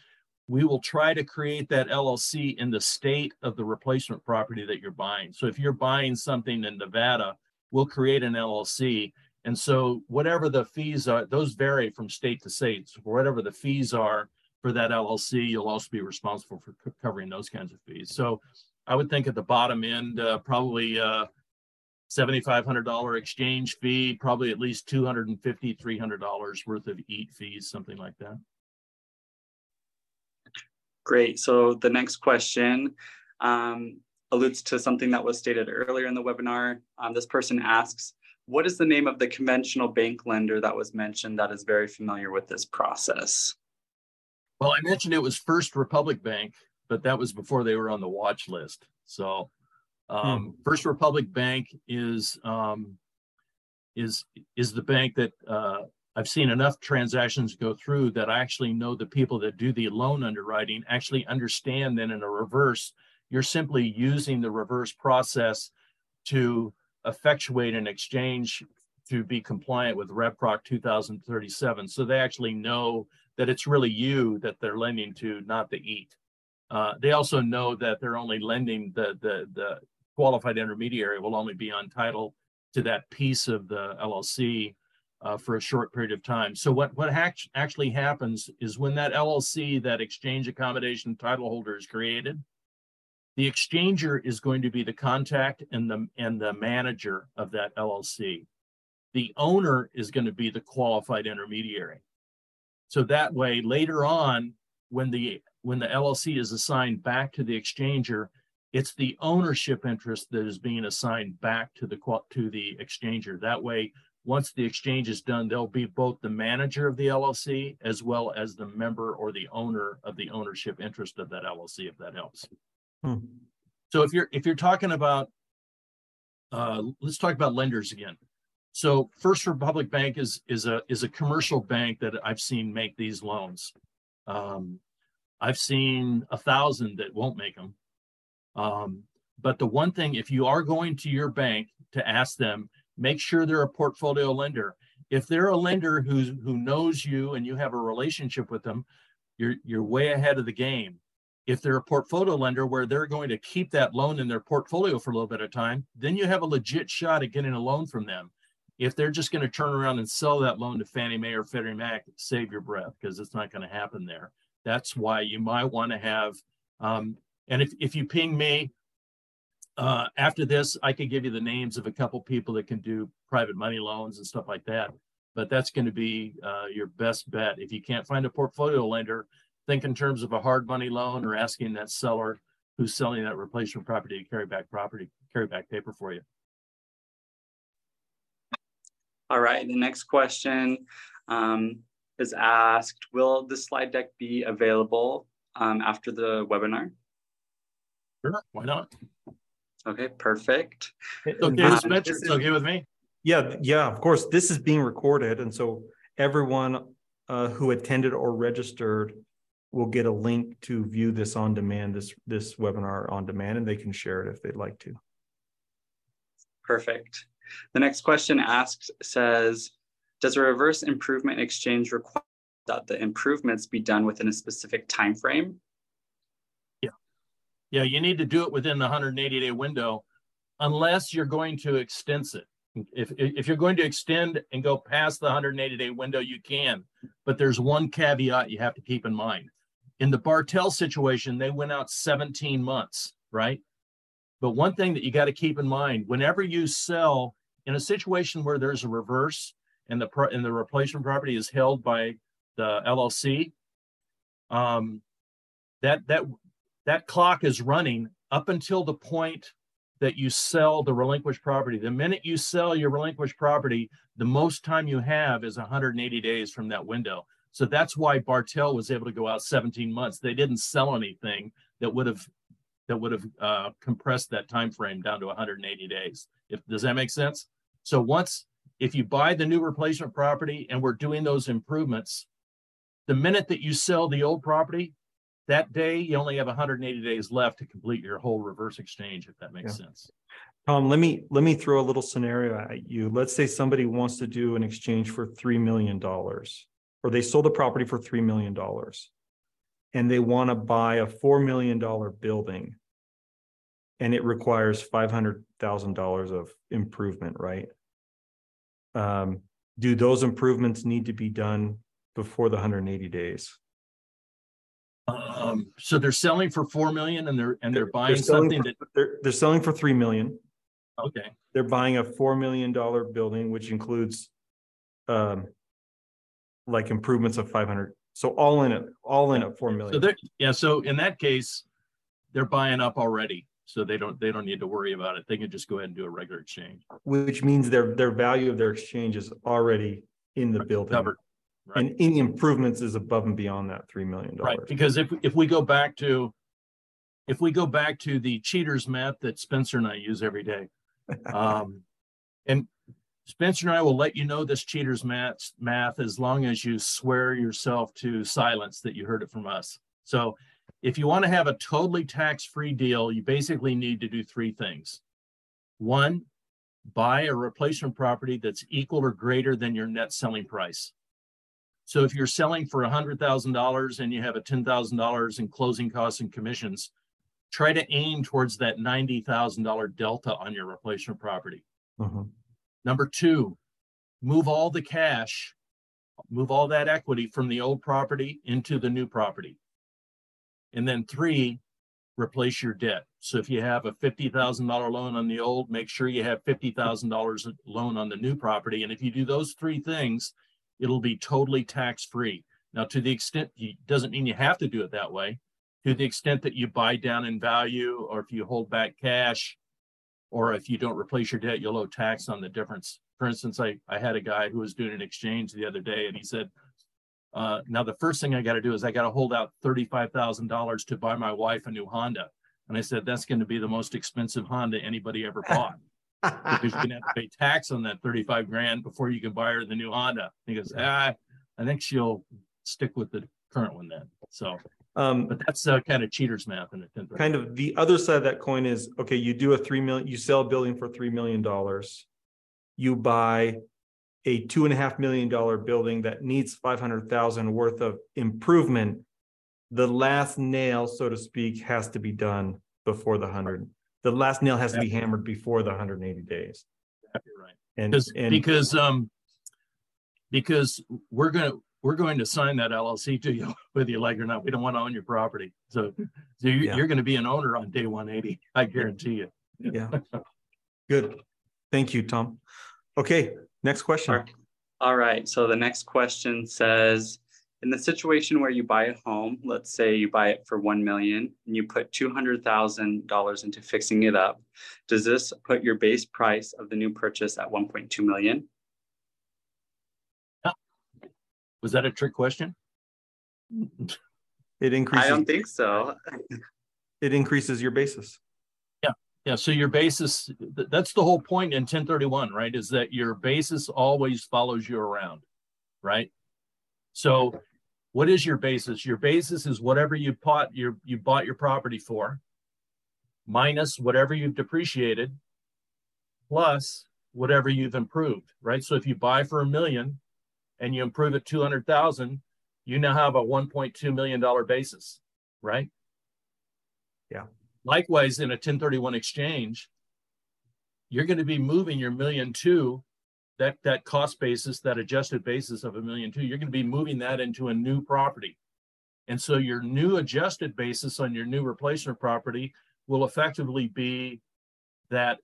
we will try to create that LLC in the state of the replacement property that you're buying. So if you're buying something in Nevada, we'll create an LLC. And so whatever the fees are, those vary from state to state. So whatever the fees are for that LLC, you'll also be responsible for co- covering those kinds of fees. So I would think at the bottom end, uh, probably uh, $7,500 exchange fee, probably at least $250, $300 worth of EAT fees, something like that. Great. So the next question um, alludes to something that was stated earlier in the webinar. Um, this person asks, what is the name of the conventional bank lender that was mentioned that is very familiar with this process? Well, I mentioned it was First Republic Bank, but that was before they were on the watch list. So um, First Republic Bank is um, is is the bank that uh, I've seen enough transactions go through that I actually know the people that do the loan underwriting actually understand that in a reverse, you're simply using the reverse process to effectuate an exchange to be compliant with RevProc 2037. So they actually know that it's really you that they're lending to, not the EAT. Uh, they also know that they're only lending the, the, the qualified intermediary will only be on title to that piece of the LLC uh, for a short period of time. So what what hac- actually happens is when that LLC, that exchange accommodation title holder is created, the exchanger is going to be the contact and the and the manager of that LLC. The owner is going to be the qualified intermediary. So that way, later on, when the when the LLC is assigned back to the exchanger, it's the ownership interest that is being assigned back to the to the exchanger. That way, once the exchange is done, they'll be both the manager of the LLC as well as the member or the owner of the ownership interest of that LLC, if that helps. Hmm. So if you're if you're talking about, uh, let's talk about lenders again. So First Republic Bank is is a is a commercial bank that I've seen make these loans. Um, I've seen a thousand that won't make them. Um, but the one thing, if you are going to your bank to ask them, make sure they're a portfolio lender. If they're a lender who's who knows you and you have a relationship with them, you're you're way ahead of the game. If they're a portfolio lender where they're going to keep that loan in their portfolio for a little bit of time, then you have a legit shot at getting a loan from them. If they're just going to turn around and sell that loan to Fannie Mae or Freddie Mac, save your breath because it's not going to happen there. That's why you might want to have. Um, and if if you ping me, uh, after this, I could give you the names of a couple people that can do private money loans and stuff like that. But that's going to be uh, your best bet. If you can't find a portfolio lender, think in terms of a hard money loan or asking that seller who's selling that replacement property to carry back property, carry back paper for you. All right, the next question um, is asked, will the slide deck be available um, after the webinar? Sure, why not? Okay, perfect. It's okay, Uh, Spencer, this it's is- okay with me? Yeah, yeah, of course, this is being recorded, and so everyone uh who attended or registered will get a link to view this on demand, this this webinar on demand, and they can share it if they'd like to. Perfect. The next question asks says, does a reverse improvement exchange require that the improvements be done within a specific time frame? Yeah, you need to do it within the 180 day window unless you're going to extend it. If, if you're going to extend and go past the 180 day window, you can. But there's one caveat you have to keep in mind. In the Bartell situation, they went out 17 months, right? But one thing that you got to keep in mind whenever you sell in a situation where there's a reverse and the and the replacement property is held by the LLC, um, that that that clock is running up until the point that you sell the relinquished property. The minute you sell your relinquished property, the most time you have is 180 days from that window. So that's why Bartell was able to go out 17 months. They didn't sell anything that would have that would have uh, compressed that time frame down to 180 days. If does that make sense? So once if you buy the new replacement property and we're doing those improvements, the minute that you sell the old property, that day you only have 180 days left to complete your whole reverse exchange if that makes sense Tom, let me, let me throw a little scenario at you. Let's say somebody wants to do an exchange for three million dollars. Or they sold the property for three million dollars. and they want to buy a four million dollar building. And it requires five hundred thousand dollars of improvement, right? Um, do those improvements need to be done before the hundred and eighty days? Um, so they're selling for four million and they're, and they're buying selling something for- that, They're, they're selling for three million. okay. They're buying a four million dollar building, which includes um like improvements of five hundred. So all in it, all in at four million. So they're, yeah, so in that case, they're buying up already. So they don't, they don't need to worry about it. They can just go ahead and do a regular exchange. Which means their, their value of their exchange is already in the building. Covered. Right. And any improvements is above and beyond that 3 million. Right, dollars. because if, if we go back to, if we go back to the cheaters math that Spencer and I use every day. Um, and Spencer and I will let you know this cheaters math, math as long as you swear yourself to silence that you heard it from us. So if you want to have a totally tax-free deal, you basically need to do three things. One, buy a replacement property that's equal or greater than your net selling price. So if you're selling for hundred thousand dollars and you have a ten thousand dollars in closing costs and commissions, try to aim towards that ninety thousand dollar delta on your replacement property. Mhm. Number two, move all the cash, move all that equity from the old property into the new property. And then three, replace your debt. So if you have a fifty thousand dollar loan on the old, make sure you have fifty thousand dollars loan on the new property. And if you do those three things, it'll be totally tax free. Now, to the extent, it doesn't mean you have to do it that way. To the extent that you buy down in value, or if you hold back cash, or if you don't replace your debt, you'll owe tax on the difference. For instance, I, I had a guy who was doing an exchange the other day and he said, uh, now the first thing I got to do is I got to hold out $35,000 to buy my wife a new Honda. And I said, that's going to be the most expensive Honda anybody ever bought because you're going to have to pay tax on that 35 grand before you can buy her the new Honda. He goes, ah, I think she'll stick with the current one then. So, Um, but that's uh, kind of cheaters math in a 10 kind of the other side of that coin is, okay, you do a three million, you sell a building for three million dollars. You buy a two and a half million dollar building that needs five hundred thousand worth of improvement. The last nail, so to speak, has to be done before the hundred. The last nail has to be hammered before the hundred and eighty days. You're right. And, Because, and because, um, because we're gonna, we're going to sign that LLC to you, whether you like it or not. We don't want to own your property. So, so you, Yeah. you're gonna be an owner on day one eighty, I guarantee you. yeah. Good. Thank you, Tom. Okay, next question. Alright. All right, so the next question says, in the situation where you buy a home, let's say you buy it for one million and you put two hundred thousand dollars into fixing it up. Does this put your base price of the new purchase at one point two million? Was that a trick question? It increases I increases, don't think so. it increases your basis. Yeah, Yeah, so your basis that's the whole point in ten thirty-one, right? Is that your basis always follows you around, right? So what is your basis? Your basis is whatever you bought your you bought your property for, minus whatever you've depreciated, plus whatever you've improved, right? So if you buy for a million and you improve it two hundred thousand, you now have a one point two million dollar basis, right? Yeah. Likewise, in a 1031 exchange, you're going to be moving your million million two, that that cost basis, that adjusted basis of a million two, you're going to be moving that into a new property. And so your new adjusted basis on your new replacement property will effectively be that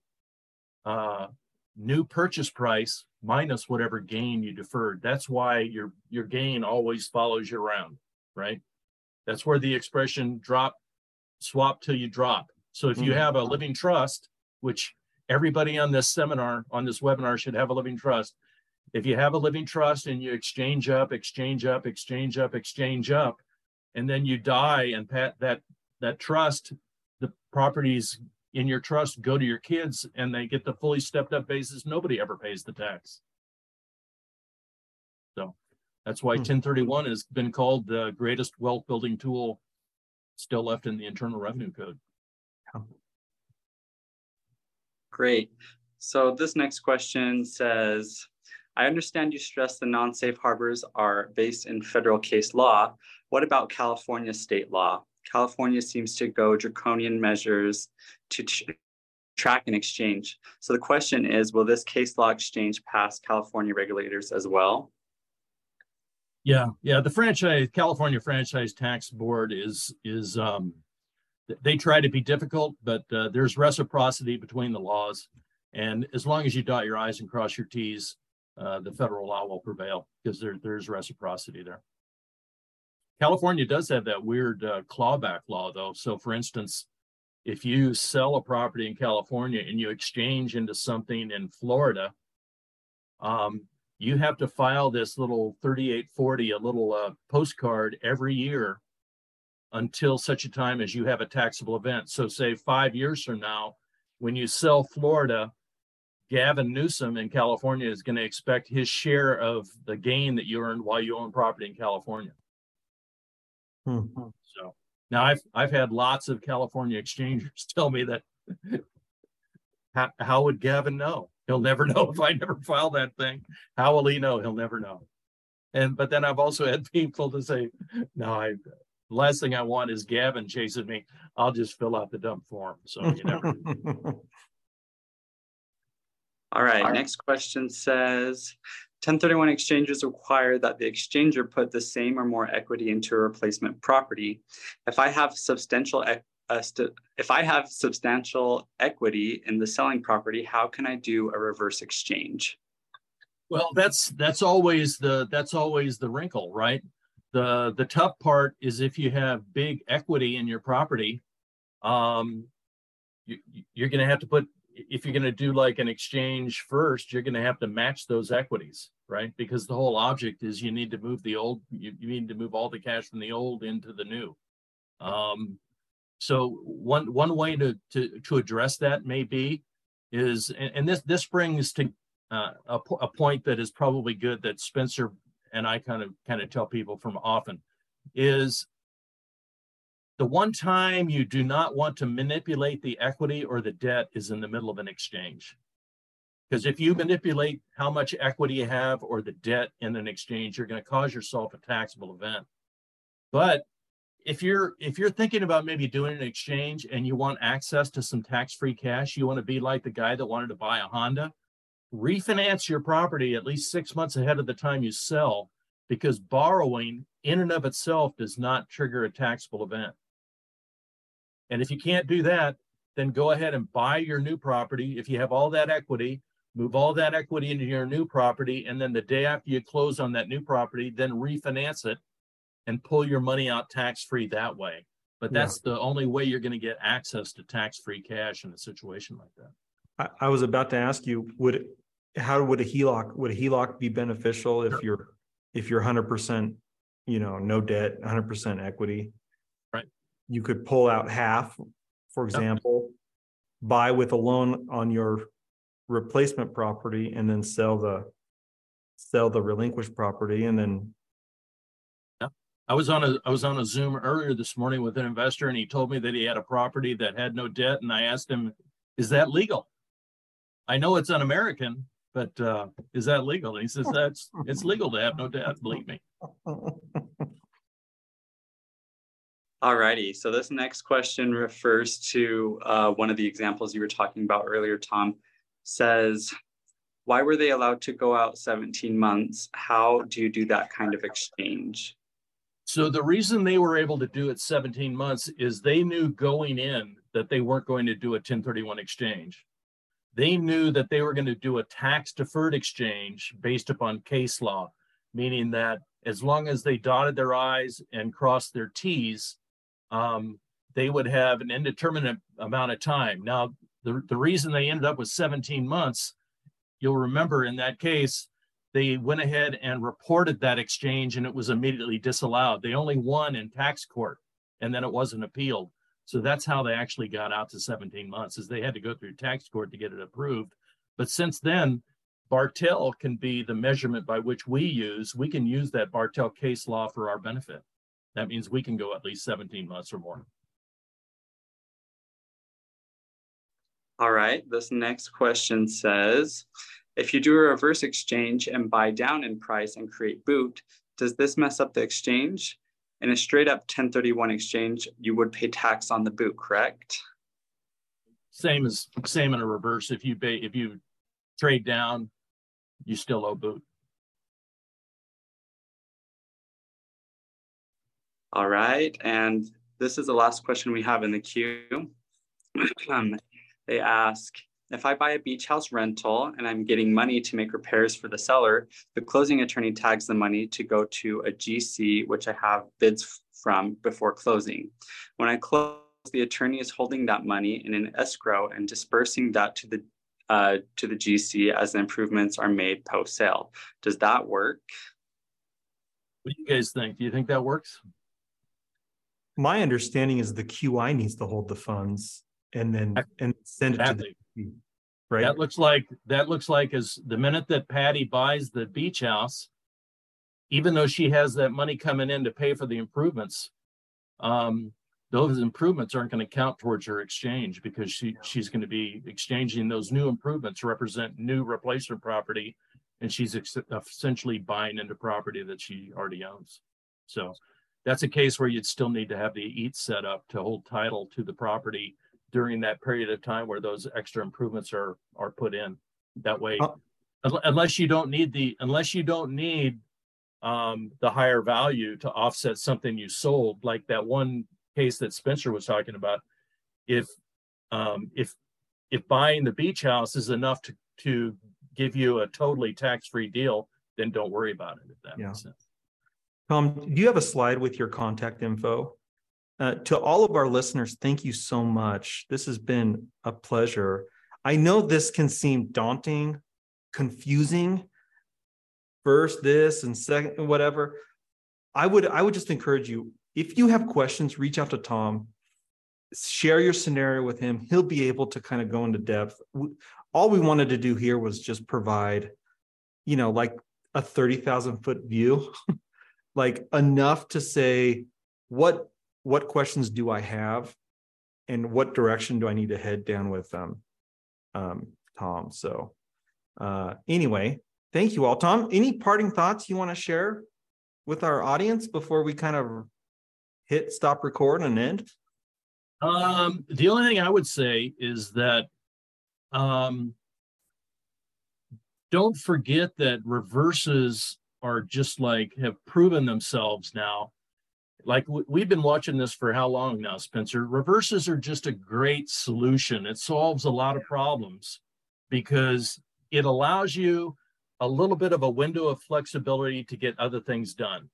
uh, new purchase price minus whatever gain you deferred. That's why your your gain always follows you around, right? That's where the expression drop swap till you drop. So if you Mhm. have a living trust, which everybody on this seminar, on this webinar should have a living trust. If you have a living trust and you exchange up, exchange up, exchange up, exchange up, and then you die and pat that that trust, the properties in your trust go to your kids and they get the fully stepped up basis, nobody ever pays the tax. So that's why Hmm. 1031 has been called the greatest wealth building tool still left in the Internal Revenue Code. Great. So this next question says, I understand you stress the non-safe harbors are based in federal case law, what about California state law? California seems to go draconian measures to track and exchange. So the question is, will this case law exchange pass California regulators as well? Yeah, yeah. The franchise California Franchise Tax Board is is um, they try to be difficult, but uh, there's reciprocity between the laws, and as long as you dot your i's and cross your t's, uh, the federal law will prevail because there there's reciprocity there. California does have that weird uh, clawback law, though. So, for instance, if you sell a property in California and you exchange into something in Florida, um, you have to file this little 3840, a little uh, postcard every year until such a time as you have a taxable event. So, say five years from now, when you sell Florida, Gavin Newsom in California is going to expect his share of the gain that you earned while you own property in California. Hmm. So now I've I've had lots of California exchangers tell me that how, how would Gavin know? He'll never know if I never file that thing. How will he know? He'll never know. And but then I've also had people to say, no, I last thing I want is Gavin chasing me. I'll just fill out the dump form. So you never. All right, All right. Next question says 1031 exchanges require that the exchanger put the same or more equity into a replacement property. If I have substantial uh, if I have substantial equity in the selling property, how can I do a reverse exchange? Well, that's that's always the that's always the wrinkle, right? The the tough part is if you have big equity in your property, um, you, you're going to have to put if you're going to do like an exchange first, you're going to have to match those equities, right? Because the whole object is you need to move the old, you, you need to move all the cash from the old into the new. Um, so one one way to to to address that may be is, and, and this this brings to uh, a, a point that is probably good that Spencer and I kind of kind of tell people from often is the one time you do not want to manipulate the equity or the debt is in the middle of an exchange. Because if you manipulate how much equity you have or the debt in an exchange, you're going to cause yourself a taxable event. But if you're if you're thinking about maybe doing an exchange and you want access to some tax-free cash, you want to be like the guy that wanted to buy a Honda, refinance your property at least six months ahead of the time you sell, because borrowing in and of itself does not trigger a taxable event. And if you can't do that, then go ahead and buy your new property. If you have all that equity, move all that equity into your new property. And then the day after you close on that new property, then refinance it and pull your money out tax free that way. But that's yeah. the only way you're going to get access to tax free cash in a situation like that. I, I was about to ask you, would how would a HELOC would a HELOC be beneficial if you're if you're 100 percent you know no debt 100 percent equity right you could pull out half, for example, buy with a loan on your replacement property and then sell the sell the relinquished property and then yeah. I was on a I was on a Zoom earlier this morning with an investor and he told me that he had a property that had no debt and I asked him, "Is that legal?" I know it's un-American, but uh, is that legal? And he says that's it's legal to have no debt. Believe me. Alrighty, so this next question refers to uh, one of the examples you were talking about earlier, Tom. Says, why were they allowed to go out 17 months? How do you do that kind of exchange? So the reason they were able to do it 17 months is they knew going in that they weren't going to do a 1031 exchange. They knew that they were going to do a tax deferred exchange based upon case law, meaning that as long as they dotted their I's and crossed their T's, um, they would have an indeterminate amount of time. Now, the, the reason they ended up with 17 months, you'll remember in that case, they went ahead and reported that exchange and it was immediately disallowed. They only won in tax court and then it wasn't appealed. So that's how they actually got out to 17 months is they had to go through tax court to get it approved. But since then, Bartell can be the measurement by which we use. We can use that Bartell case law for our benefit. That means we can go at least 17 months or more. All right, this next question says, if you do a reverse exchange and buy down in price and create boot, does this mess up the exchange? In a straight up 1031 exchange, you would pay tax on the boot, correct? Same as same in a reverse. If you pay if you trade down, you still owe boot. All right, and this is the last question we have in the queue. um, they ask, if I buy a beach house rental and I'm getting money to make repairs for the seller, the closing attorney tags the money to go to a GC, which I have bids from before closing. When I close, the attorney is holding that money in an escrow and dispersing that to the uh, to the GC as the improvements are made post sale. Does that work? What do you guys think? Do you think that works? My understanding is the QI needs to hold the funds and then and send it to the right. That looks like that looks like as the minute that Patty buys the beach house, even though she has that money coming in to pay for the improvements, um, those improvements aren't going to count towards her exchange because she she's going to be exchanging those new improvements represent new replacement property and she's ex- essentially buying into property that she already owns so that's a case where you'd still need to have the EAT set up to hold title to the property during that period of time where those extra improvements are are put in that way uh, unless you don't need the unless you don't need um, the higher value to offset something you sold like that one case that Spencer was talking about, if um, if if buying the beach house is enough to to give you a totally tax-free deal, then don't worry about it. If that yeah. makes sense. Tom, do you have a slide with your contact info? Uh, to all of our listeners, thank you so much. This has been a pleasure. I know this can seem daunting, confusing. First this and second whatever. I would I would just encourage you if you have questions, reach out to Tom, share your scenario with him. He'll be able to kind of go into depth. All we wanted to do here was just provide, you know, like a 30,000 foot view, like enough to say, what what questions do I have and what direction do I need to head down with um, um, Tom? So uh, anyway, thank you all. Tom, any parting thoughts you want to share with our audience before we kind of hit stop record and end? Um, the only thing I would say is that um, don't forget that reverses are just like have proven themselves now. Like we've been watching this for how long now, Spencer? Reverses are just a great solution. It solves a lot of problems because it allows you a little bit of a window of flexibility to get other things done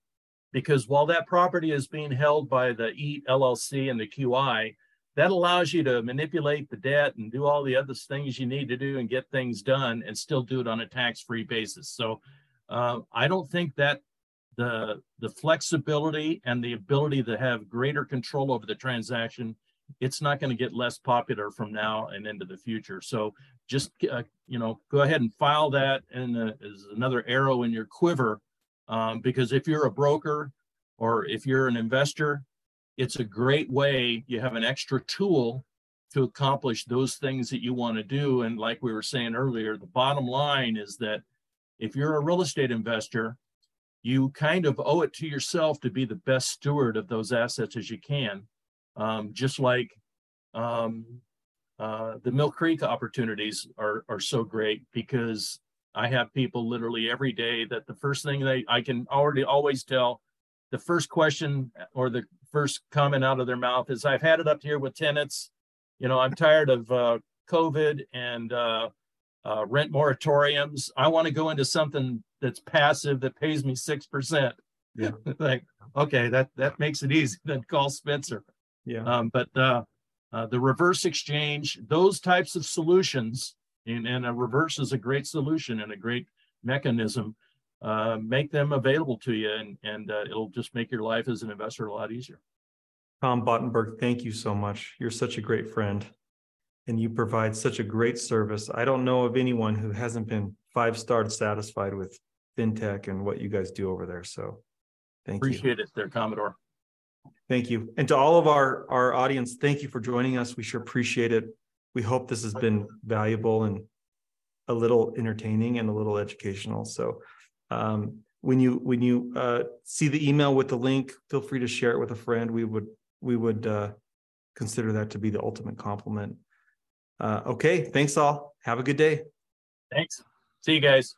because while that property is being held by the EAT LLC and the QI, that allows you to manipulate the debt and do all the other things you need to do and get things done and still do it on a tax-free basis. So uh, I don't think that the the flexibility and the ability to have greater control over the transaction it's not going to get less popular from now and into the future so just uh, you know go ahead and file that and as another arrow in your quiver um, because if you're a broker or if you're an investor, it's a great way. You have an extra tool to accomplish those things that you want to do. And like we were saying earlier, the bottom line is that if you're a real estate investor, you kind of owe it to yourself to be the best steward of those assets as you can. Um, just like um, uh, the Mill Creek opportunities are, are so great because I have people literally every day that the first thing they I can already always tell the first question or the first comment out of their mouth is I've had it up here with tenants. You know, I'm tired of uh, COVID and uh, uh, rent moratoriums. I want to go into something that's passive that pays me six percent. Yeah, like okay, that that makes it easy. Then call Spencer. Yeah, um, but uh, uh, the reverse exchange, those types of solutions and, and a reverse is a great solution and a great mechanism. Uh, make them available to you, and, and uh, it'll just make your life as an investor a lot easier. Tom Bottenberg, thank you so much. You're such a great friend, and you provide such a great service. I don't know of anyone who hasn't been five star satisfied with FinTech and what you guys do over there. So, thank Appreciate you. Appreciate it, there, Commodore. Thank you, and to all of our our audience, thank you for joining us. We sure appreciate it we hope this has been valuable and a little entertaining and a little educational. So um, when you, when you uh, see the email with the link, feel free to share it with a friend. We would, we would uh, consider that to be the ultimate compliment. Uh, okay, thanks all. Have a good day. Thanks. See you guys.